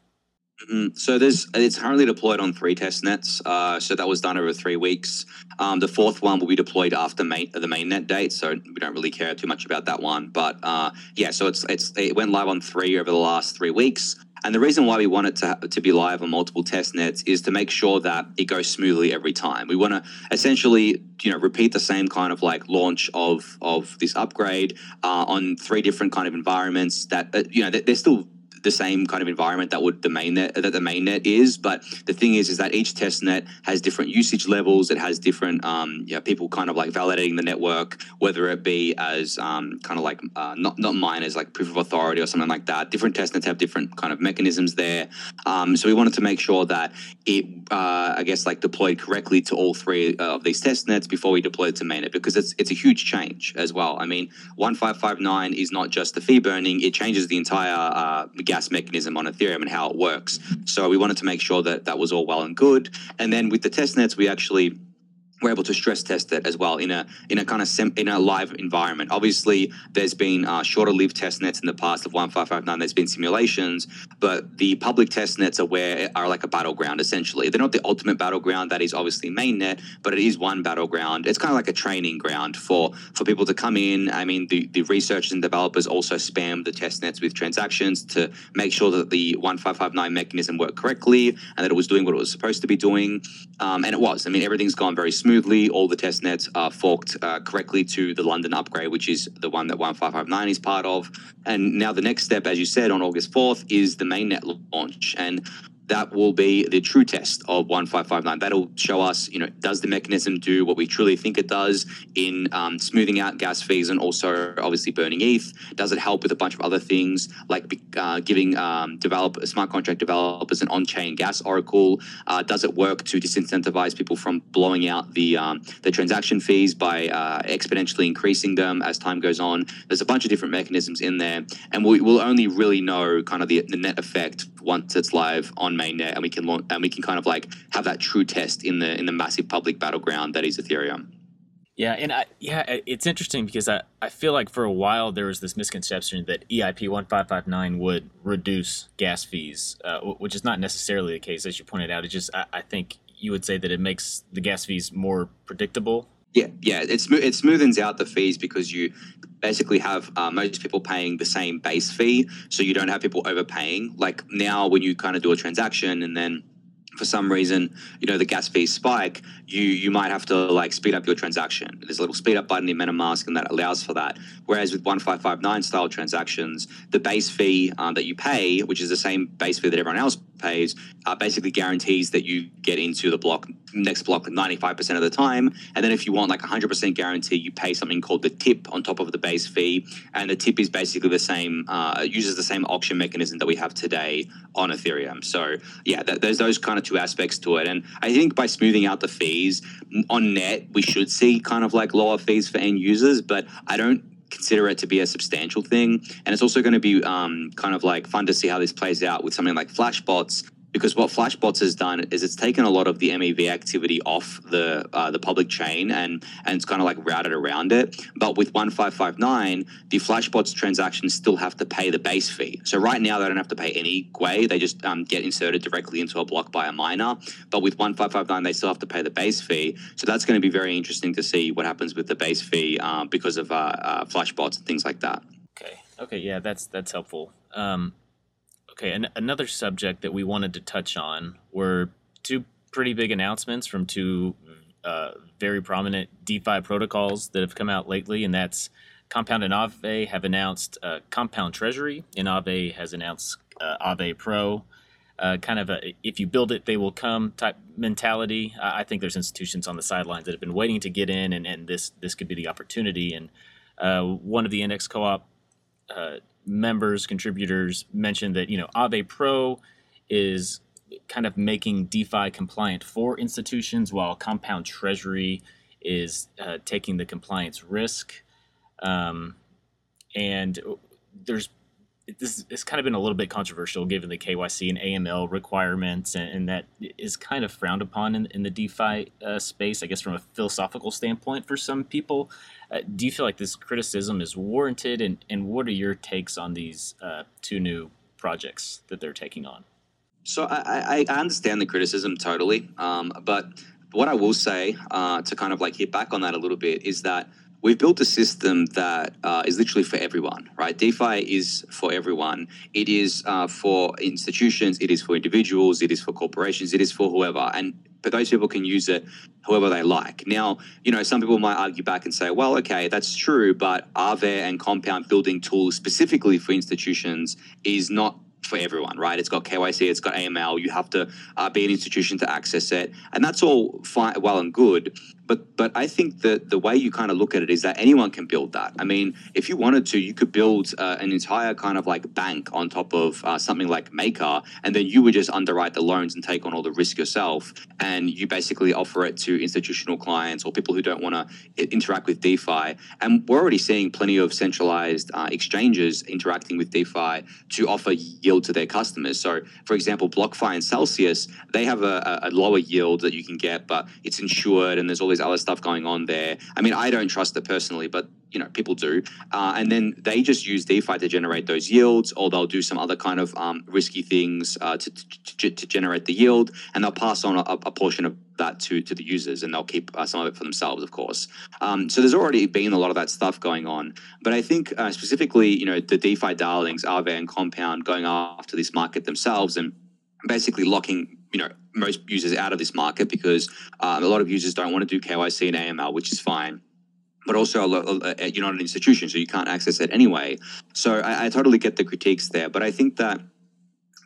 Mm-hmm. So there's it's currently deployed on three test nets. Uh, so that was done over three weeks. Um, the fourth one will be deployed after main, the mainnet date. So we don't really care too much about that one. But uh, yeah, so it's it's it went live on three over the last three weeks. And the reason why we want it to, to be live on multiple test nets is to make sure that it goes smoothly every time. We want to essentially, you know, repeat the same kind of like launch of of this upgrade uh, on three different kind of environments that, uh, you know, they're still the same kind of environment that would the main net that the main net is. But the thing is, is that each test net has different usage levels. It has different um, people kind of like validating the network, whether it be as um, kind of like uh, not not miners like proof of authority or something like that. Different test nets have different kind of mechanisms there. Um, so we wanted to make sure that it, uh, I guess, like deployed correctly to all three of these test nets before we deploy it to mainnet because it's it's a huge change as well. I mean, one five five nine is not just the fee burning; it changes the entire uh, gas mechanism on Ethereum and how it works. So we wanted to make sure that that was all well and good. And then with the test nets, we actually we're able to stress test it as well in a in a kind of sim, in a live environment. Obviously, there's been uh, shorter lived test nets in the past of 1559. There's been simulations, but the public test nets are where are like a battleground essentially. They're not the ultimate battleground. That is obviously mainnet, but it is one battleground. It's kind of like a training ground for for people to come in. I mean, the the researchers and developers also spam the test nets with transactions to make sure that the 1559 mechanism worked correctly and that it was doing what it was supposed to be doing. Um, and it was. I mean, everything's gone very smooth smoothly. All the test nets are forked uh, correctly to the London upgrade, which is the one that 1559 is part of. And now the next step, as you said, on August 4th, is the mainnet launch. And that will be the true test of 1559. That'll show us, you know, does the mechanism do what we truly think it does in um, smoothing out gas fees and also obviously burning ETH? Does it help with a bunch of other things like uh, giving um, develop smart contract developers an on-chain gas oracle? Uh, does it work to disincentivize people from blowing out the um, the transaction fees by uh, exponentially increasing them as time goes on? There's a bunch of different mechanisms in there, and we will only really know kind of the, the net effect once it's live on mainnet and we can launch and we can kind of like have that true test in the in the massive public battleground that is Ethereum. Yeah, and I, yeah, it's interesting because I, I feel like for a while there was this misconception that EIP one five five nine would reduce gas fees, uh, which is not necessarily the case, as you pointed out. It just I, I think you would say that it makes the gas fees more predictable yeah, yeah, it, it's it smoothens out the fees because you basically have uh, most people paying the same base fee, so you don't have people overpaying. Like now, when you kind of do a transaction and then for some reason, you know, the gas fees spike, you you might have to like speed up your transaction. There's a little speed up button in MetaMask, and that allows for that. Whereas with 1559 style transactions, the base fee um, that you pay, which is the same base fee that everyone else pays, uh, basically guarantees that you get into the block next block 95% of the time. And then if you want like 100% guarantee, you pay something called the tip on top of the base fee. And the tip is basically the same, uh, uses the same auction mechanism that we have today on Ethereum. So yeah, th- there's those kind of two aspects to it. And I think by smoothing out the fees on net, we should see kind of like lower fees for end users, but I don't consider it to be a substantial thing. And it's also going to be um, kind of like fun to see how this plays out with something like Flashbots, because what Flashbots has done is it's taken a lot of the MEV activity off the uh, the public chain and and it's kind of like routed around it. But with 1559, the Flashbots transactions still have to pay the base fee. So right now they don't have to pay any way; they just um, get inserted directly into a block by a miner. But with 1559, they still have to pay the base fee. So that's going to be very interesting to see what happens with the base fee um, because of uh, uh, Flashbots and things like that. Okay. Okay. Yeah, that's that's helpful. Um, Okay, and another subject that we wanted to touch on were two pretty big announcements from two uh, very prominent DeFi protocols that have come out lately, and that's Compound and Aave have announced uh, Compound Treasury, and Aave has announced uh, Aave Pro. Uh, kind of a if you build it, they will come type mentality. I think there's institutions on the sidelines that have been waiting to get in, and, and this this could be the opportunity. And uh, one of the index co-op uh, members, contributors mentioned that, you know, Aave Pro is kind of making DeFi compliant for institutions while Compound Treasury is uh, taking the compliance risk. Um, and there's this has kind of been a little bit controversial given the KYC and AML requirements, and, and that is kind of frowned upon in, in the DeFi uh, space, I guess, from a philosophical standpoint for some people. Uh, do you feel like this criticism is warranted, and, and what are your takes on these uh, two new projects that they're taking on? So I, I understand the criticism totally, um, but what I will say uh, to kind of like hit back on that a little bit is that we've built a system that uh, is literally for everyone, right? DeFi is for everyone. It is uh, for institutions, it is for individuals, it is for corporations, it is for whoever. And but those people can use it however they like. Now, you know, some people might argue back and say, well, okay, that's true, but Aave and Compound building tools specifically for institutions is not for everyone, right? It's got KYC, it's got AML. You have to uh, be an institution to access it, and that's all fine, well and good. But but I think that the way you kind of look at it is that anyone can build that. I mean, if you wanted to, you could build uh, an entire kind of like bank on top of uh, something like Maker, and then you would just underwrite the loans and take on all the risk yourself, and you basically offer it to institutional clients or people who don't want to interact with DeFi. And we're already seeing plenty of centralized uh, exchanges interacting with DeFi to offer yield to their customers. So, for example, BlockFi and Celsius, they have a, a lower yield that you can get, but it's insured, and there's all these other stuff going on there. I mean, I don't trust it personally, but you know people do. Uh, and then they just use defi to generate those yields or they'll do some other kind of um, risky things uh, to, to, to, generate the yield and they'll pass on a, a, portion of that to, to the users and they'll keep uh, some of it for themselves of course. Um, so there's already been a lot of that stuff going on. But i think uh, specifically you know the defi darlings Aave and compound going after this market themselves and basically locking you know most users out of this market because um, a lot of users don't want to do KYC and AML, which is fine. But also, you're not an institution, so you can't access it anyway. So I, I totally get the critiques there, but I think that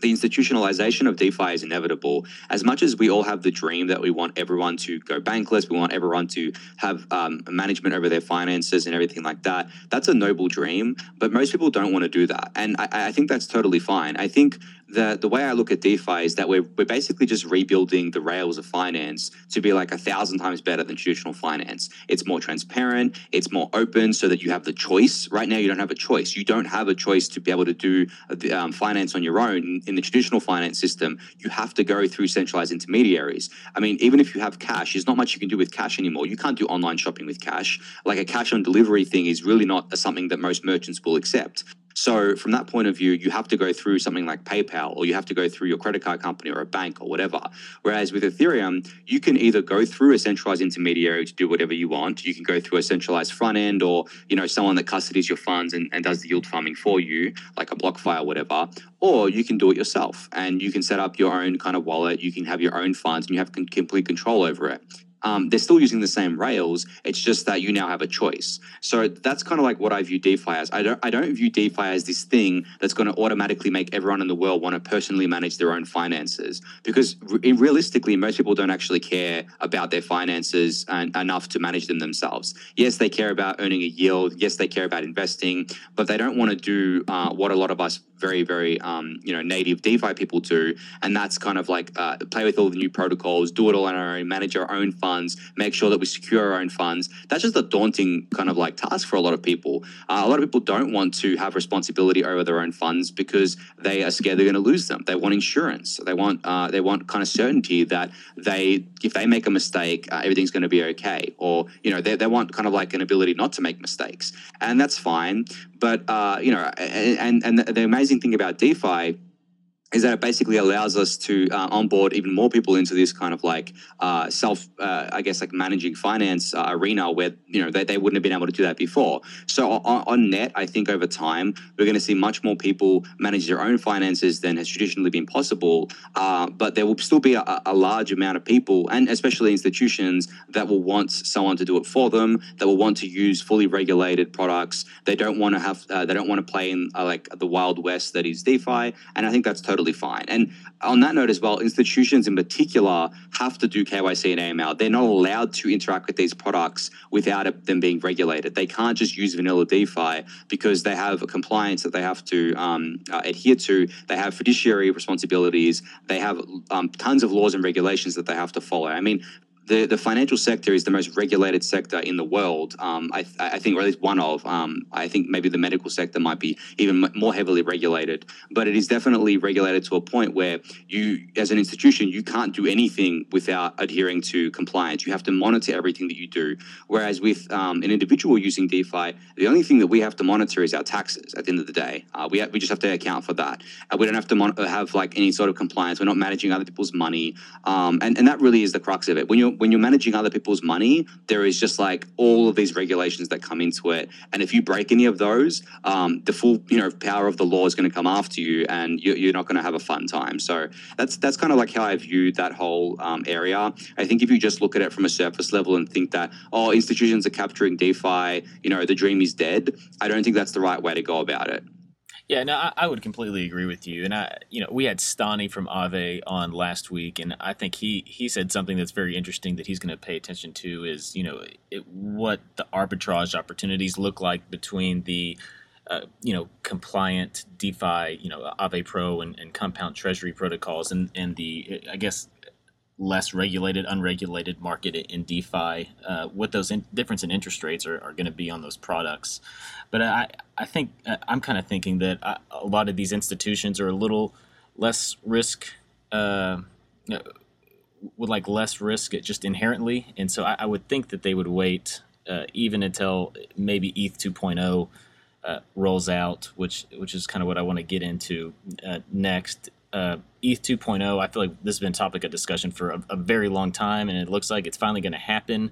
the institutionalization of DeFi is inevitable. As much as we all have the dream that we want everyone to go bankless, we want everyone to have um, management over their finances and everything like that. That's a noble dream, but most people don't want to do that, and I, I think that's totally fine. I think the the way I look at DeFi is that we're we're basically just rebuilding the rails of finance to be like a thousand times better than traditional finance. It's more transparent, it's more open, so that you have the choice. Right now, you don't have a choice. You don't have a choice to be able to do um, finance on your own in the traditional finance system. You have to go through centralized intermediaries. I mean, even if you have cash, there's not much you can do with cash anymore. You can't do online shopping with cash. Like a cash on delivery thing is really not something that most merchants will accept. So, from that point of view, you have to go through something like PayPal or you have to go through your credit card company or a bank or whatever. Whereas with Ethereum, you can either go through a centralized intermediary to do whatever you want. You can go through a centralized front end or, you know, someone that custodies your funds and, and does the yield farming for you, like a BlockFi or whatever. Or you can do it yourself and you can set up your own kind of wallet. You can have your own funds and you have complete control over it um, they're still using the same rails. It's just that you now have a choice. So that's kind of like what I view DeFi as. I don't I don't view DeFi as this thing that's going to automatically make everyone in the world want to personally manage their own finances because re- realistically, most people don't actually care about their finances and, enough to manage them themselves. Yes, they care about earning a yield. Yes, they care about investing, but they don't want to do uh, what a lot of us very very um, you know native DeFi people do, and that's kind of like uh, play with all the new protocols, do it all on our own, manage our own funds, make sure that we secure our own funds. That's just a daunting kind of like task for a lot of people. Uh, a lot of people don't want to have responsibility over their own funds because they are scared they're going to lose them. They want insurance. They want uh, they want kind of certainty that they if they make a mistake, uh, everything's going to be okay, or you know they, they want kind of like an ability not to make mistakes, and that's fine. But uh, you know, and and the amazing thing about DeFi is that it basically allows us to uh, onboard even more people into this kind of like uh, self, uh, I guess, like managing finance uh, arena where you know they, they wouldn't have been able to do that before. So on, on net, I think over time we're going to see much more people manage their own finances than has traditionally been possible. Uh, but there will still be a, a, large amount of people, and especially institutions, that will want someone to do it for them. That will want to use fully regulated products. They don't want to have. Uh, they don't want to play in like the wild west that is DeFi, and I think that's totally totally fine. And on that note as well, institutions in particular have to do KYC and AML. They're not allowed to interact with these products without it, them being regulated. They can't just use vanilla DeFi because they have a compliance that they have to um, uh, adhere to. They have fiduciary responsibilities. They have um, tons of laws and regulations that they have to follow. I mean, the, the financial sector is the most regulated sector in the world. Um, I, I, think, or at least one of. Um, I think maybe the medical sector might be even more heavily regulated, but it is definitely regulated to a point where you, as an institution, you can't do anything without adhering to compliance. You have to monitor everything that you do. Whereas with um, an individual using DeFi, the only thing that we have to monitor is our taxes. At the end of the day, uh, we we just have to account for that. Uh, we don't have to mon- have like any sort of compliance. We're not managing other people's money, um, and and that really is the crux of it. When you're when you're managing other people's money, there is just like all of these regulations that come into it, and if you break any of those, um, the full you know power of the law is going to come after you, and you're, you're not going to have a fun time. So that's that's kind of like how I view that whole um, area. I think if you just look at it from a surface level and think that oh institutions are capturing DeFi, you know the dream is dead. I don't think that's the right way to go about it. Yeah, no, I, I, would completely agree with you. And I, you know, we had Stani from Aave on last week, and I think he he said something that's very interesting that he's going to pay attention to is you know it, what the arbitrage opportunities look like between the uh, you know compliant DeFi, you know Aave Pro and, and Compound Treasury protocols, and and the I guess less regulated, unregulated market in DeFi, uh, what those in, difference in interest rates are, are going to be on those products. But I, I think uh, I'm kind of thinking that uh, a lot of these institutions are a little less risk, uh, would like less risk just inherently, and so I, I would think that they would wait uh, even until maybe ETH 2.0 uh, rolls out, which which is kind of what I want to get into next uh, ETH 2.0, I feel like this has been a topic of discussion for a, a very long time, and it looks like it's finally going to happen.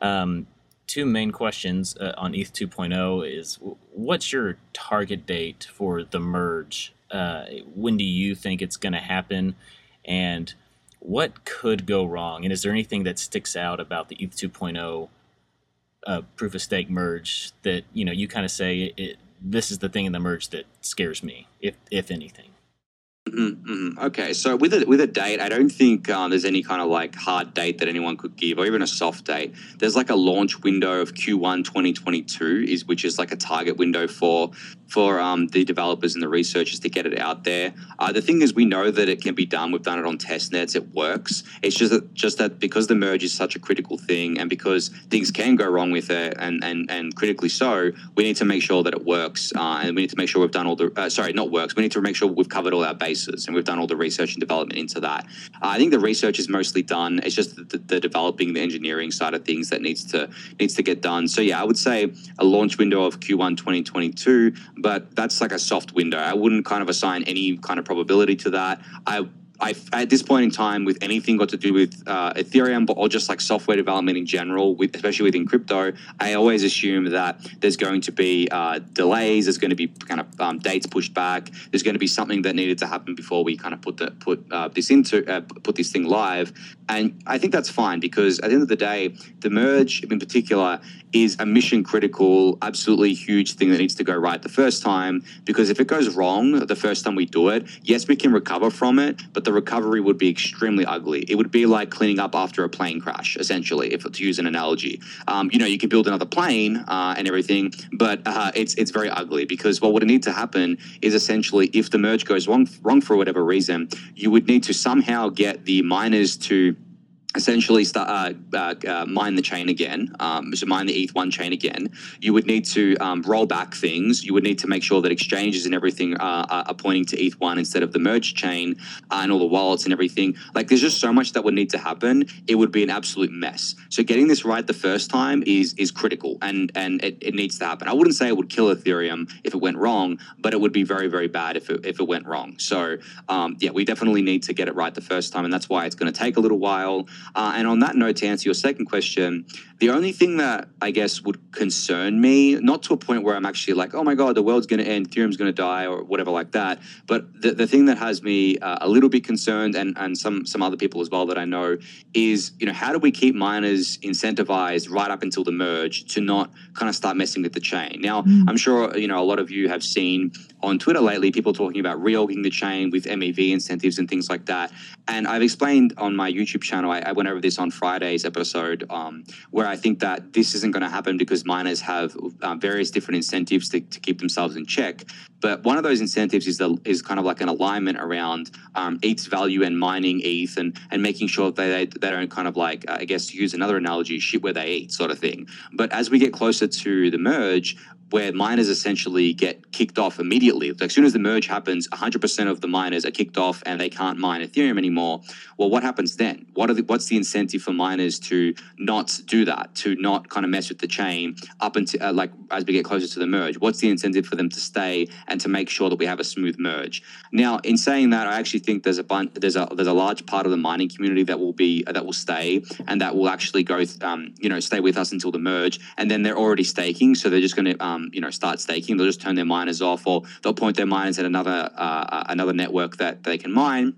Um, two main questions uh, on ETH 2.0 is what's your target date for the merge? Uh, when do you think it's going to happen? And what could go wrong? And is there anything that sticks out about the ETH 2.0 uh, proof of stake merge that you know you kind of say it, this is the thing in the merge that scares me, if if anything? Mm-hmm, mm-hmm. Okay, so with a with a date, I don't think um, there's any kind of like hard date that anyone could give, or even a soft date. There's like a launch window of Q1 2022, is which is like a target window for for um, the developers and the researchers to get it out there. Uh, the thing is, we know that it can be done. We've done it on test nets. It works. It's just that just that because the merge is such a critical thing, and because things can go wrong with it, and and and critically so, we need to make sure that it works, uh, and we need to make sure we've done all the uh, sorry, not works. We need to make sure we've covered all our bases and we've done all the research and development into that. Uh, I think the research is mostly done. It's just the, the, developing, the engineering side of things that needs to needs to get done. So yeah, I would say a launch window of Q1 2022, but that's like a soft window. I wouldn't kind of assign any kind of probability to that. I I, at this point in time, with anything got to do with uh, Ethereum, but or just like software development in general, with, especially within crypto, I always assume that there's going to be uh, delays. There's going to be kind of um, dates pushed back. There's going to be something that needed to happen before we kind of put the, put uh, this into uh, put this thing live. And I think that's fine because at the end of the day, the merge in particular is a mission critical, absolutely huge thing that needs to go right the first time. Because if it goes wrong the first time we do it, yes, we can recover from it, but the recovery would be extremely ugly. It would be like cleaning up after a plane crash, essentially, if to use an analogy. Um, you know, you can build another plane uh, and everything, but uh, it's it's very ugly because what would need to happen is essentially if the merge goes wrong wrong for whatever reason, you would need to somehow get the miners to essentially start uh, uh, uh, mine the chain again, um, so mine the ETH1 chain again, you would need to um, roll back things. You would need to make sure that exchanges and everything uh, are pointing to ETH1 instead of the merge chain uh, and all the wallets and everything. Like, there's just so much that would need to happen. It would be an absolute mess. So, getting this right the first time is is critical, and and it, it needs to happen. I wouldn't say it would kill Ethereum if it went wrong, but it would be very very bad if it if it went wrong. So, um, yeah, we definitely need to get it right the first time, and that's why it's going to take a little while. Uh, and on that note, to answer your second question, the only thing that I guess would concern me, not to a point where I'm actually like, oh my God, the world's going to end, Ethereum's going to die, or whatever like that. But the, the thing that has me uh, a little bit concerned, and, and some, some other people as well that I know, is, you know, how do we keep miners incentivized right up until the merge to not kind of start messing with the chain? Now, mm. I'm sure, you know, a lot of you have seen on Twitter lately people talking about reorging the chain with MEV incentives and things like that. And I've explained on my YouTube channel, I, I went over this on Friday's episode, um, where I think that this isn't going to happen because miners have uh, various different incentives to, to, keep themselves in check. But one of those incentives is the, is kind of like an alignment around um, ETH's value and mining ETH and, and making sure that they, they don't kind of like, uh, I guess, use another analogy, shit where they eat sort of thing. But as we get closer to the merge, where miners essentially get kicked off immediately. Like, as soon as the merge happens, 100% of the miners are kicked off and they can't mine Ethereum anymore. Well, what happens then? What are the, what's the incentive for miners to not do that, to not kind of mess with the chain up until uh, like as we get closer to the merge? What's the incentive for them to stay and to make sure that we have a smooth merge? Now, in saying that, I actually think there's a there's a there's a large part of the mining community that will be that will stay and that will actually go, um, you know, stay with us until the merge, and then they're already staking, so they're just going to, um, you know, start staking. They'll just turn their miners off, or they'll point their miners at another uh, another network that they can mine.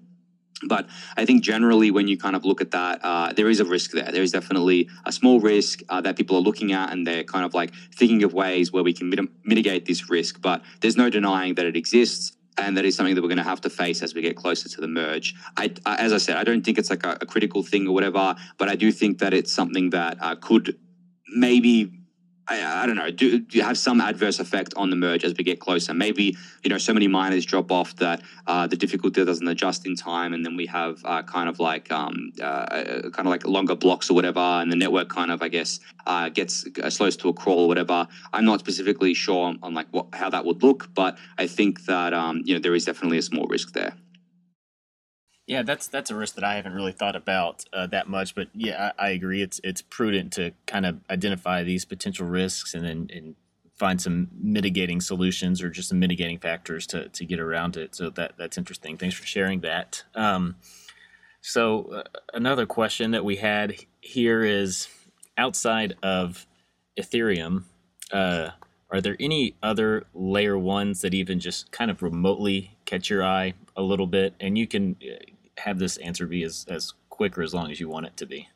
But I think generally, when you kind of look at that, uh, there is a risk there. There is definitely a small risk uh, that people are looking at, and they're kind of like thinking of ways where we can mit- mitigate this risk. But there's no denying that it exists and that is something that we're going to have to face as we get closer to the merge. I, I as I said, I don't think it's like a, a, critical thing or whatever, but I do think that it's something that uh, could maybe I, I, don't know, do, do, have some adverse effect on the merge as we get closer. Maybe, you know, so many miners drop off that uh, the difficulty doesn't adjust in time. And then we have uh, kind of like, um, uh, kind of like longer blocks or whatever. And the network kind of, I guess, uh, gets uh, slows to a crawl or whatever. I'm not specifically sure on, on like what, how that would look, but I think that, um, you know, there is definitely a small risk there. Yeah, that's that's a risk that I haven't really thought about uh, that much, but yeah, I, I, agree. It's it's prudent to kind of identify these potential risks and then and find some mitigating solutions or just some mitigating factors to to get around it. So that that's interesting. Thanks for sharing that. Um, so uh, another question that we had here is outside of Ethereum. Uh, are there any other layer ones that even just kind of remotely catch your eye a little bit? And you can uh, have this answer be as, as quick or as long as you want it to be.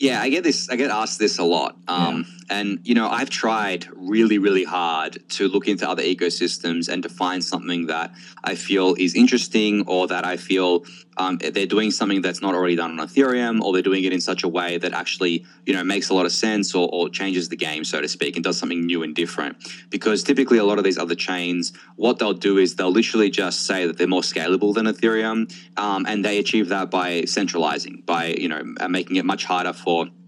Yeah, I get this. I get asked this a lot, um, yeah. and you know, I've tried really, really hard to look into other ecosystems and to find something that I feel is interesting or that I feel um, they're doing something that's not already done on Ethereum, or they're doing it in such a way that actually, you know, makes a lot of sense or, or changes the game, so to speak, and does something new and different. Because typically, a lot of these other chains, what they'll do is they'll literally just say that they're more scalable than Ethereum, um, and they achieve that by centralizing, by you know, making it much harder for for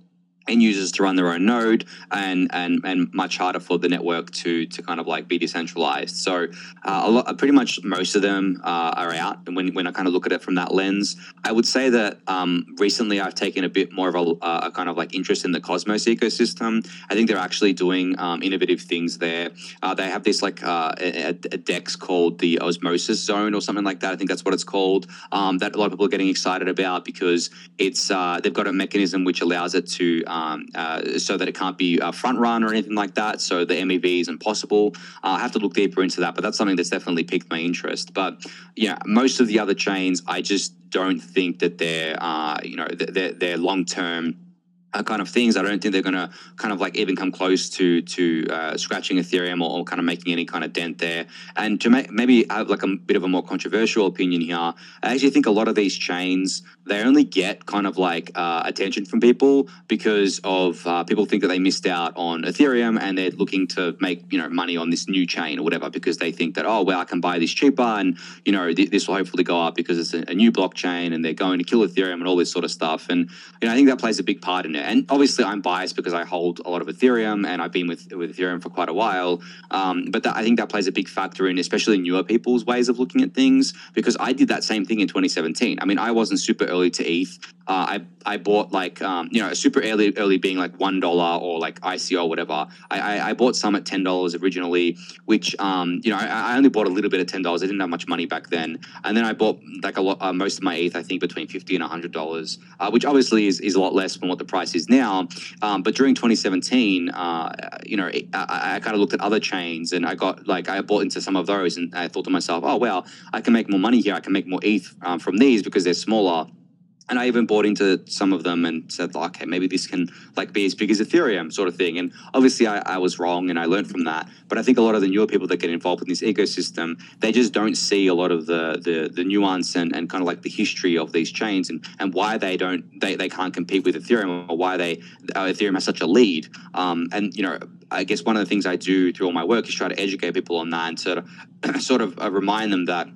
end users to run their own node and and and much harder for the network to to kind of like be decentralized. So uh, a lot pretty much most of them uh, are out. And when, when i kind of look at it from that lens i would say that um, recently i've taken a bit more of a, a, kind of like interest in the cosmos ecosystem. I think they're actually doing um, innovative things there. Uh, they have this like uh, a, a, dex called the osmosis zone or something like that. I think that's what it's called um, that a lot of people are getting excited about because it's uh, they've got a mechanism which allows it to um, uh, so that it can't be a front run or anything like that. So the MEV is impossible. Uh, I have to look deeper into that, but that's something that's definitely piqued my interest. But yeah, most of the other chains, I just don't think that they're uh, you know they're, they're long term uh, kind of things. I don't think they're going to kind of like even come close to to uh, scratching Ethereum or, or, kind of making any kind of dent there. And to ma- maybe have like a bit of a more controversial opinion here, I actually think a lot of these chains they only get kind of like uh, attention from people because of uh, people think that they missed out on Ethereum and they're looking to make you know money on this new chain or whatever because they think that oh well I can buy this cheaper and you know th- this will hopefully go up because it's a, a new blockchain and they're going to kill Ethereum and all this sort of stuff. And you know I think that plays a big part in it. And obviously, I'm biased because I hold a lot of Ethereum and I've been with, with Ethereum for quite a while. Um, but that, I think that plays a big factor in, especially newer people's ways of looking at things, because I did that same thing in 2017. I mean, I wasn't super early to ETH. Uh, I I bought like um, you know super early early being like one dollar or like ICO or whatever. I, I, I bought some at ten dollars originally, which um, you know I, I, only bought a little bit at ten dollars. I didn't have much money back then, and then I bought like a lot uh, most of my ETH I think between fifty and hundred dollars, uh, which obviously is, is a lot less than what the price is now. Um, but during 2017, uh, you know I, I kind of looked at other chains and I got like I bought into some of those and I thought to myself, oh well, I can make more money here. I can make more ETH um, from these because they're smaller and I even bought into some of them and said, okay, maybe this can like be as big as Ethereum, sort of thing. And obviously, I, I, was wrong, and I learned from that. But I think a lot of the newer people that get involved in this ecosystem, they just don't see a lot of the the, the nuance and, and kind of like the history of these chains and, and why they don't they, they can't compete with Ethereum or why they uh, Ethereum has such a lead. Um, and you know, I guess one of the things I do through all my work is try to educate people on that and sort of sort of uh, remind them that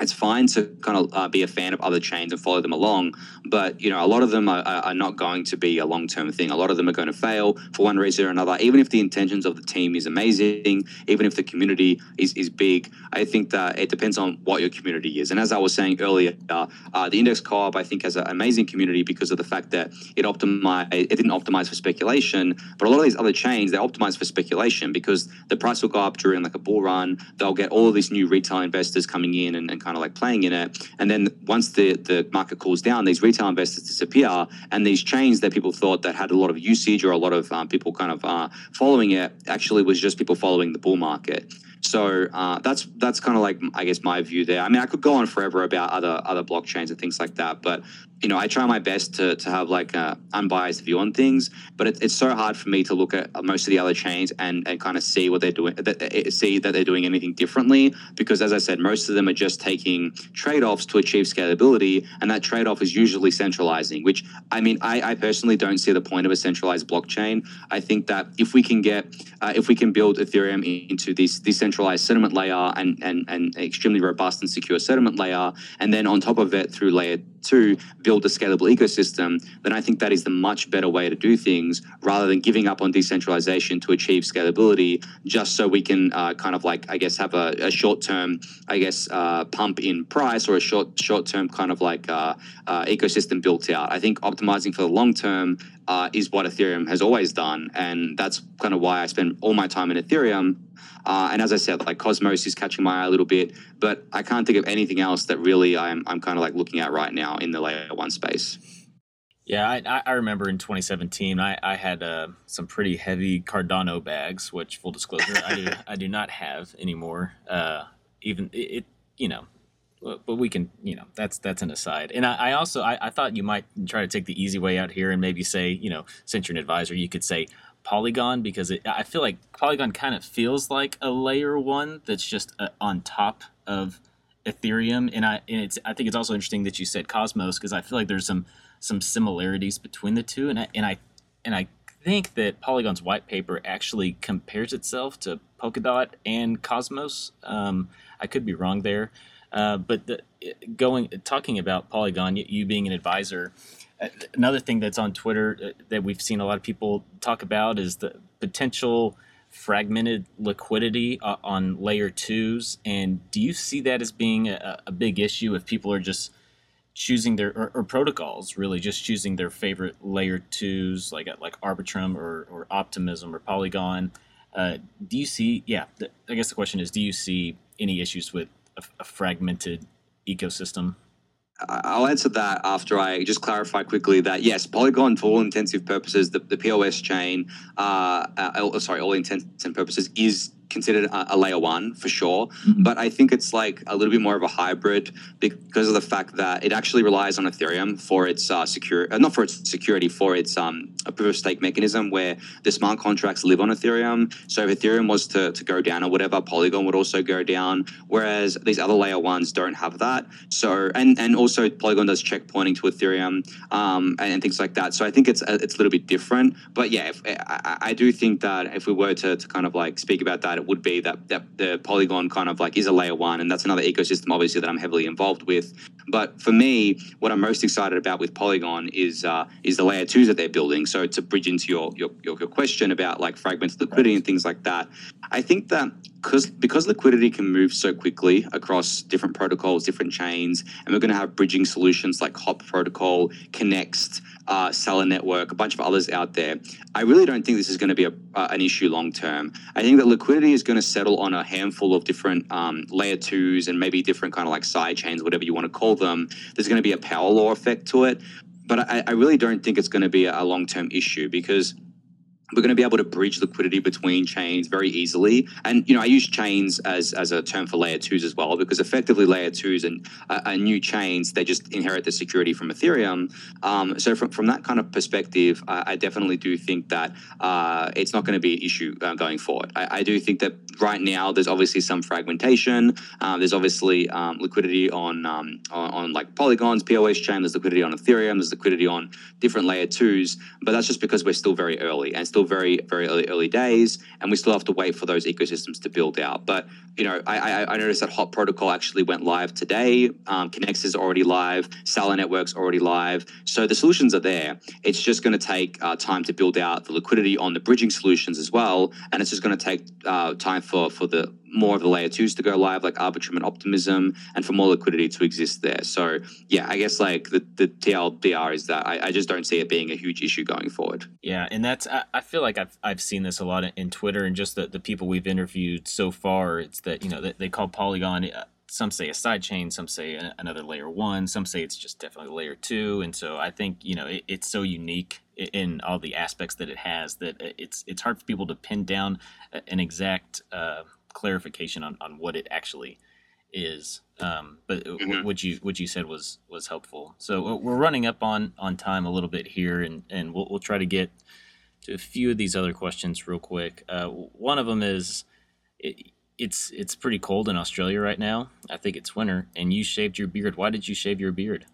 it's fine to kind of uh, be a fan of other chains and follow them along, but you know a lot of them are, are not going to be a long term thing. A lot of them are going to fail for one reason or another. Even if the intentions of the team is amazing, even if the community is, is big, I think that it depends on what your community is. And as I was saying earlier, uh, the Index Co-op I think has an amazing community because of the fact that it it didn't optimize for speculation, but a lot of these other chains they optimize for speculation because the price will go up during like a bull run. They'll get all of these new retail investors coming in and, and kind of like playing in it. And then once the, the market cools down, these retail investors disappear. And these chains that people thought that had a lot of usage or a lot of um, people kind of uh, following it actually was just people following the bull market. So uh, that's that's kind of like I guess my view there. I mean, I could go on forever about other other blockchains and things like that, but you know, I try my best to, to have like a unbiased view on things, but it, it's so hard for me to look at most of the other chains and, and kind of see what they're doing, that, see that they're doing anything differently. Because as I said, most of them are just taking trade offs to achieve scalability, and that trade off is usually centralizing. Which I mean, I, I, personally don't see the point of a centralized blockchain. I think that if we can get, uh, if we can build Ethereum into this decentralized settlement layer and and and extremely robust and secure settlement layer, and then on top of it through layer two build a scalable ecosystem, then I think that is the much better way to do things rather than giving up on decentralization to achieve scalability just so we can uh, kind of like, I guess, have a, a short term, I guess, uh, pump in price or a short short term kind of like uh, uh, ecosystem built out. I think optimizing for the long term uh, is what Ethereum has always done. And that's kind of why I spend all my time in Ethereum uh, and as I said, like Cosmos is catching my eye a little bit, but I can't think of anything else that really I'm, I'm kind of like looking at right now in the layer one space. Yeah, I, I remember in 2017, I, I had uh, some pretty heavy Cardano bags, which full disclosure, I do I do not have anymore. Uh, even it, it, you know, but we can, you know, that's that's an aside. And I, I also I, I, thought you might try to take the easy way out here and maybe say, you know, since you're an advisor, you could say, Polygon because it, I feel like Polygon kind of feels like a layer one that's just uh, on top of Ethereum, and I and it's I think it's also interesting that you said Cosmos because I feel like there's some some similarities between the two, and I and I and I think that Polygon's white paper actually compares itself to Polkadot and Cosmos. Um, I could be wrong there, uh, but the, going talking about Polygon, you being an advisor, another thing that's on Twitter uh, that we've seen a lot of people talk about is the potential fragmented liquidity uh, on layer twos. And do you see that as being a, a big issue if people are just choosing their or, or, protocols really just choosing their favorite layer twos like like Arbitrum or, or Optimism or Polygon? Uh, do you see? Yeah, I guess the question is, do you see any issues with a, a fragmented ecosystem? I'll answer that after I just clarify quickly that yes, Polygon, for all intensive purposes, the, the POS chain, uh, uh, sorry, all intents and purposes, is considered a, a layer one for sure. Mm-hmm. But I think it's like a little bit more of a hybrid because of the fact that it actually relies on Ethereum for its uh, security, uh, not for its security, for its um, a proof of stake mechanism where the smart contracts live on Ethereum. So if Ethereum was to, to go down or whatever, Polygon would also go down. Whereas these other layer ones don't have that. So and and also Polygon does checkpointing to Ethereum um, and, and, things like that. So I think it's it's a little bit different. But yeah, if, I, I do think that if we were to, to kind of like speak about that it would be that, that the Polygon kind of like is a layer one, and that's another ecosystem obviously that I'm heavily involved with. But for me, what I'm most excited about with Polygon is uh, is the layer twos that they're building. So to bridge into your your, your question about like fragmented liquidity and things like that, I think that because because liquidity can move so quickly across different protocols, different chains, and we're going to have bridging solutions like Hop Protocol, Connext, uh, Celer Network, a bunch of others out there. I really don't think this is going to be a, uh, an issue long term. I think that liquidity is going to settle on a handful of different um, layer twos and maybe different kind of like side chains, whatever you want to call them. There's going to be a power law effect to it, but I, I really don't think it's going to be a, a long term issue because we're going to be able to bridge liquidity between chains very easily. And you know, I use chains as, as a term for layer twos as well, because effectively layer twos and uh, are new chains. They just inherit the security from Ethereum. Um, so from, from that kind of perspective, I, I definitely do think that uh, it's not going to be an issue uh, going forward. I, I, do think that right now there's obviously some fragmentation. Uh, there's obviously um, liquidity on, um, on, on like Polygon's POS chain. There's liquidity on Ethereum. There's liquidity on different layer twos. But that's just because we're still very early and still still very, very early, early days, and we still have to wait for those ecosystems to build out. But you know, I, I, I noticed that Hop Protocol actually went live today. Um, Connext is already live. Celer Network's already live. So the solutions are there. It's just going to take uh, time to build out the liquidity on the bridging solutions as well, and it's just going to take uh, time for for the more of the layer twos to go live, like Arbitrum and Optimism, and for more liquidity to exist there. So yeah, I guess like the, the TLDR is that I, I just don't see it being a huge issue going forward. Yeah, and that's I, I feel like I've I've seen this a lot in Twitter and just the, the people we've interviewed so far. It's that you know they, they call Polygon. Uh, some say a side chain, some say another layer one, some say it's just definitely layer two, and so I think you know it, it's so unique in all the aspects that it has that it's it's hard for people to pin down an exact uh, clarification on, on what it actually is. Um, but mm-hmm. what you what you said was was helpful. So we're running up on on time a little bit here, and and we'll we'll try to get to a few of these other questions real quick. Uh, one of them is. It, it's it's pretty cold in Australia right now. I think it's winter, and you shaved your beard. Why did you shave your beard?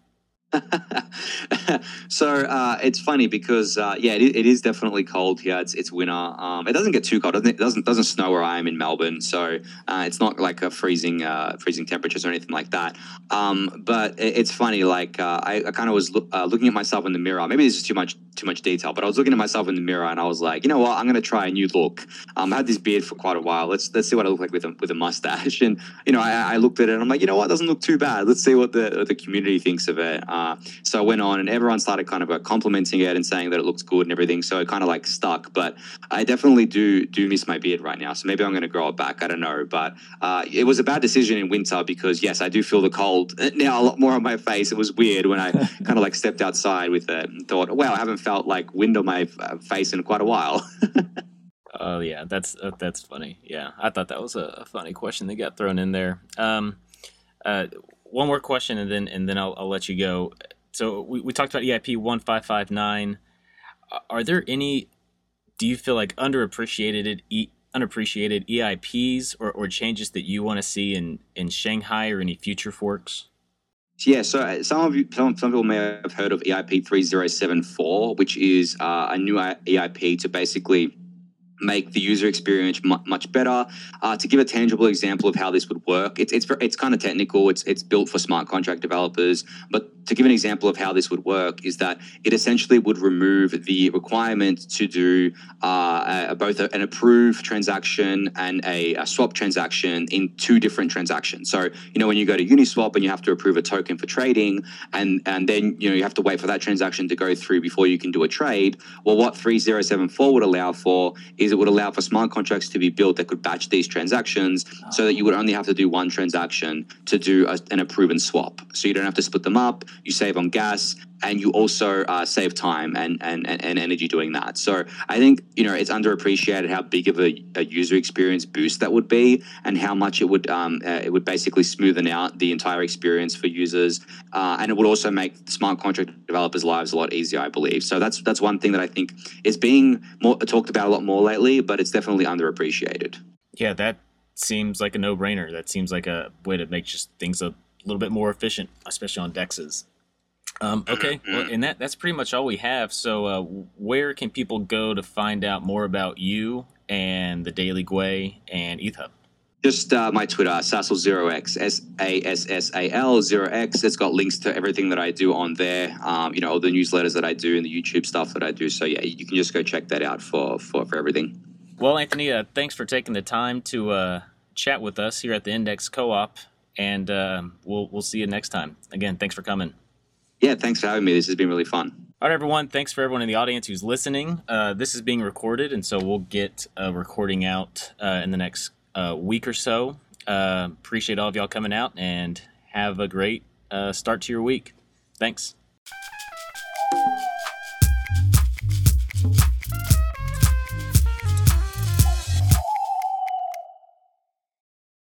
so uh, it's funny because uh, yeah, it, it is definitely cold here. It's it's winter. Um, it doesn't get too cold. It doesn't doesn't snow where I am in Melbourne, so uh, it's not like a freezing uh, freezing temperatures or anything like that. Um, but it, it's funny. Like uh, I, I kind of was lo- uh, looking at myself in the mirror. Maybe this is too much too much detail, but I was looking at myself in the mirror and I was like, you know what? I'm going to try a new look. Um, I had this beard for quite a while. Let's let's see what I look like with a with a mustache. And you know, I, I looked at it and I'm like, you know what? It doesn't look too bad. Let's see what the the community thinks of it. Uh, so I went on and everyone started kind of uh, complimenting it and saying that it looks good and everything. So it kind of like stuck. But I definitely do do miss my beard right now. So maybe I'm going to grow it back. I don't know. But uh, it was a bad decision in winter because yes, I do feel the cold now a lot more on my face. It was weird when I kind of like stepped outside with it and thought, wow, I haven't felt like wind on my uh, face in quite a while. Oh yeah, that's uh, that's funny. Yeah, I thought that was a, funny question that got thrown in there. Um, uh, one more question, and then and then I'll, I'll let you go. So we, we talked about EIP one five five nine. Are there any? Do you feel like underappreciated e, unappreciated EIPs or, or changes that you want to see in in Shanghai or any future forks? Yeah, so uh, some of you, some, some people may have heard of EIP 3074, which is uh, a new EIP to basically make the user experience much better. Uh, to give a tangible example of how this would work, it's it's it's kind of technical. It's it's built for smart contract developers, but to give an example of how this would work is that it essentially would remove the requirement to do uh, a, both an approved transaction and a, a, swap transaction in two different transactions. So you know when you go to Uniswap and you have to approve a token for trading, and and then you know you have to wait for that transaction to go through before you can do a trade. Well, what 3074 would allow for is it would allow for smart contracts to be built that could batch these transactions so that you would only have to do one transaction to do a, an approved swap. So you don't have to split them up, you save on gas, and you also uh, save time and, and, and energy doing that. So I think, you know, it's underappreciated how big of a, a user experience boost that would be and how much it would, um, uh, it would basically smoothen out the entire experience for users. Uh, and it would also make smart contract developers' lives a lot easier, I believe. So that's, that's one thing that I think is being more, talked about a lot more lately, but it's definitely underappreciated. Yeah, that seems like a no-brainer. That seems like a way to make just things a little bit more efficient, especially on dexes. Um, okay, well, and that that's pretty much all we have. So, uh, where can people go to find out more about you and the Daily Gwei and EthHub? Just uh, my Twitter, Sassal0x, S A S S A L 0x. It's got links to everything that I do on there. Um, you know, all the newsletters that I do and the YouTube stuff that I do. So, yeah, you can just go check that out for, for, for everything. Well, Anthony, uh, thanks for taking the time to uh, chat with us here at the Index Co op. And uh, we'll, we'll see you next time. Again, thanks for coming. Yeah, thanks for having me. This has been really fun. All right, everyone. Thanks for everyone in the audience who's listening. Uh, this is being recorded, and so we'll get a recording out uh, in the next uh, week or so. Uh, appreciate all of y'all coming out, and have a great uh, start to your week. Thanks.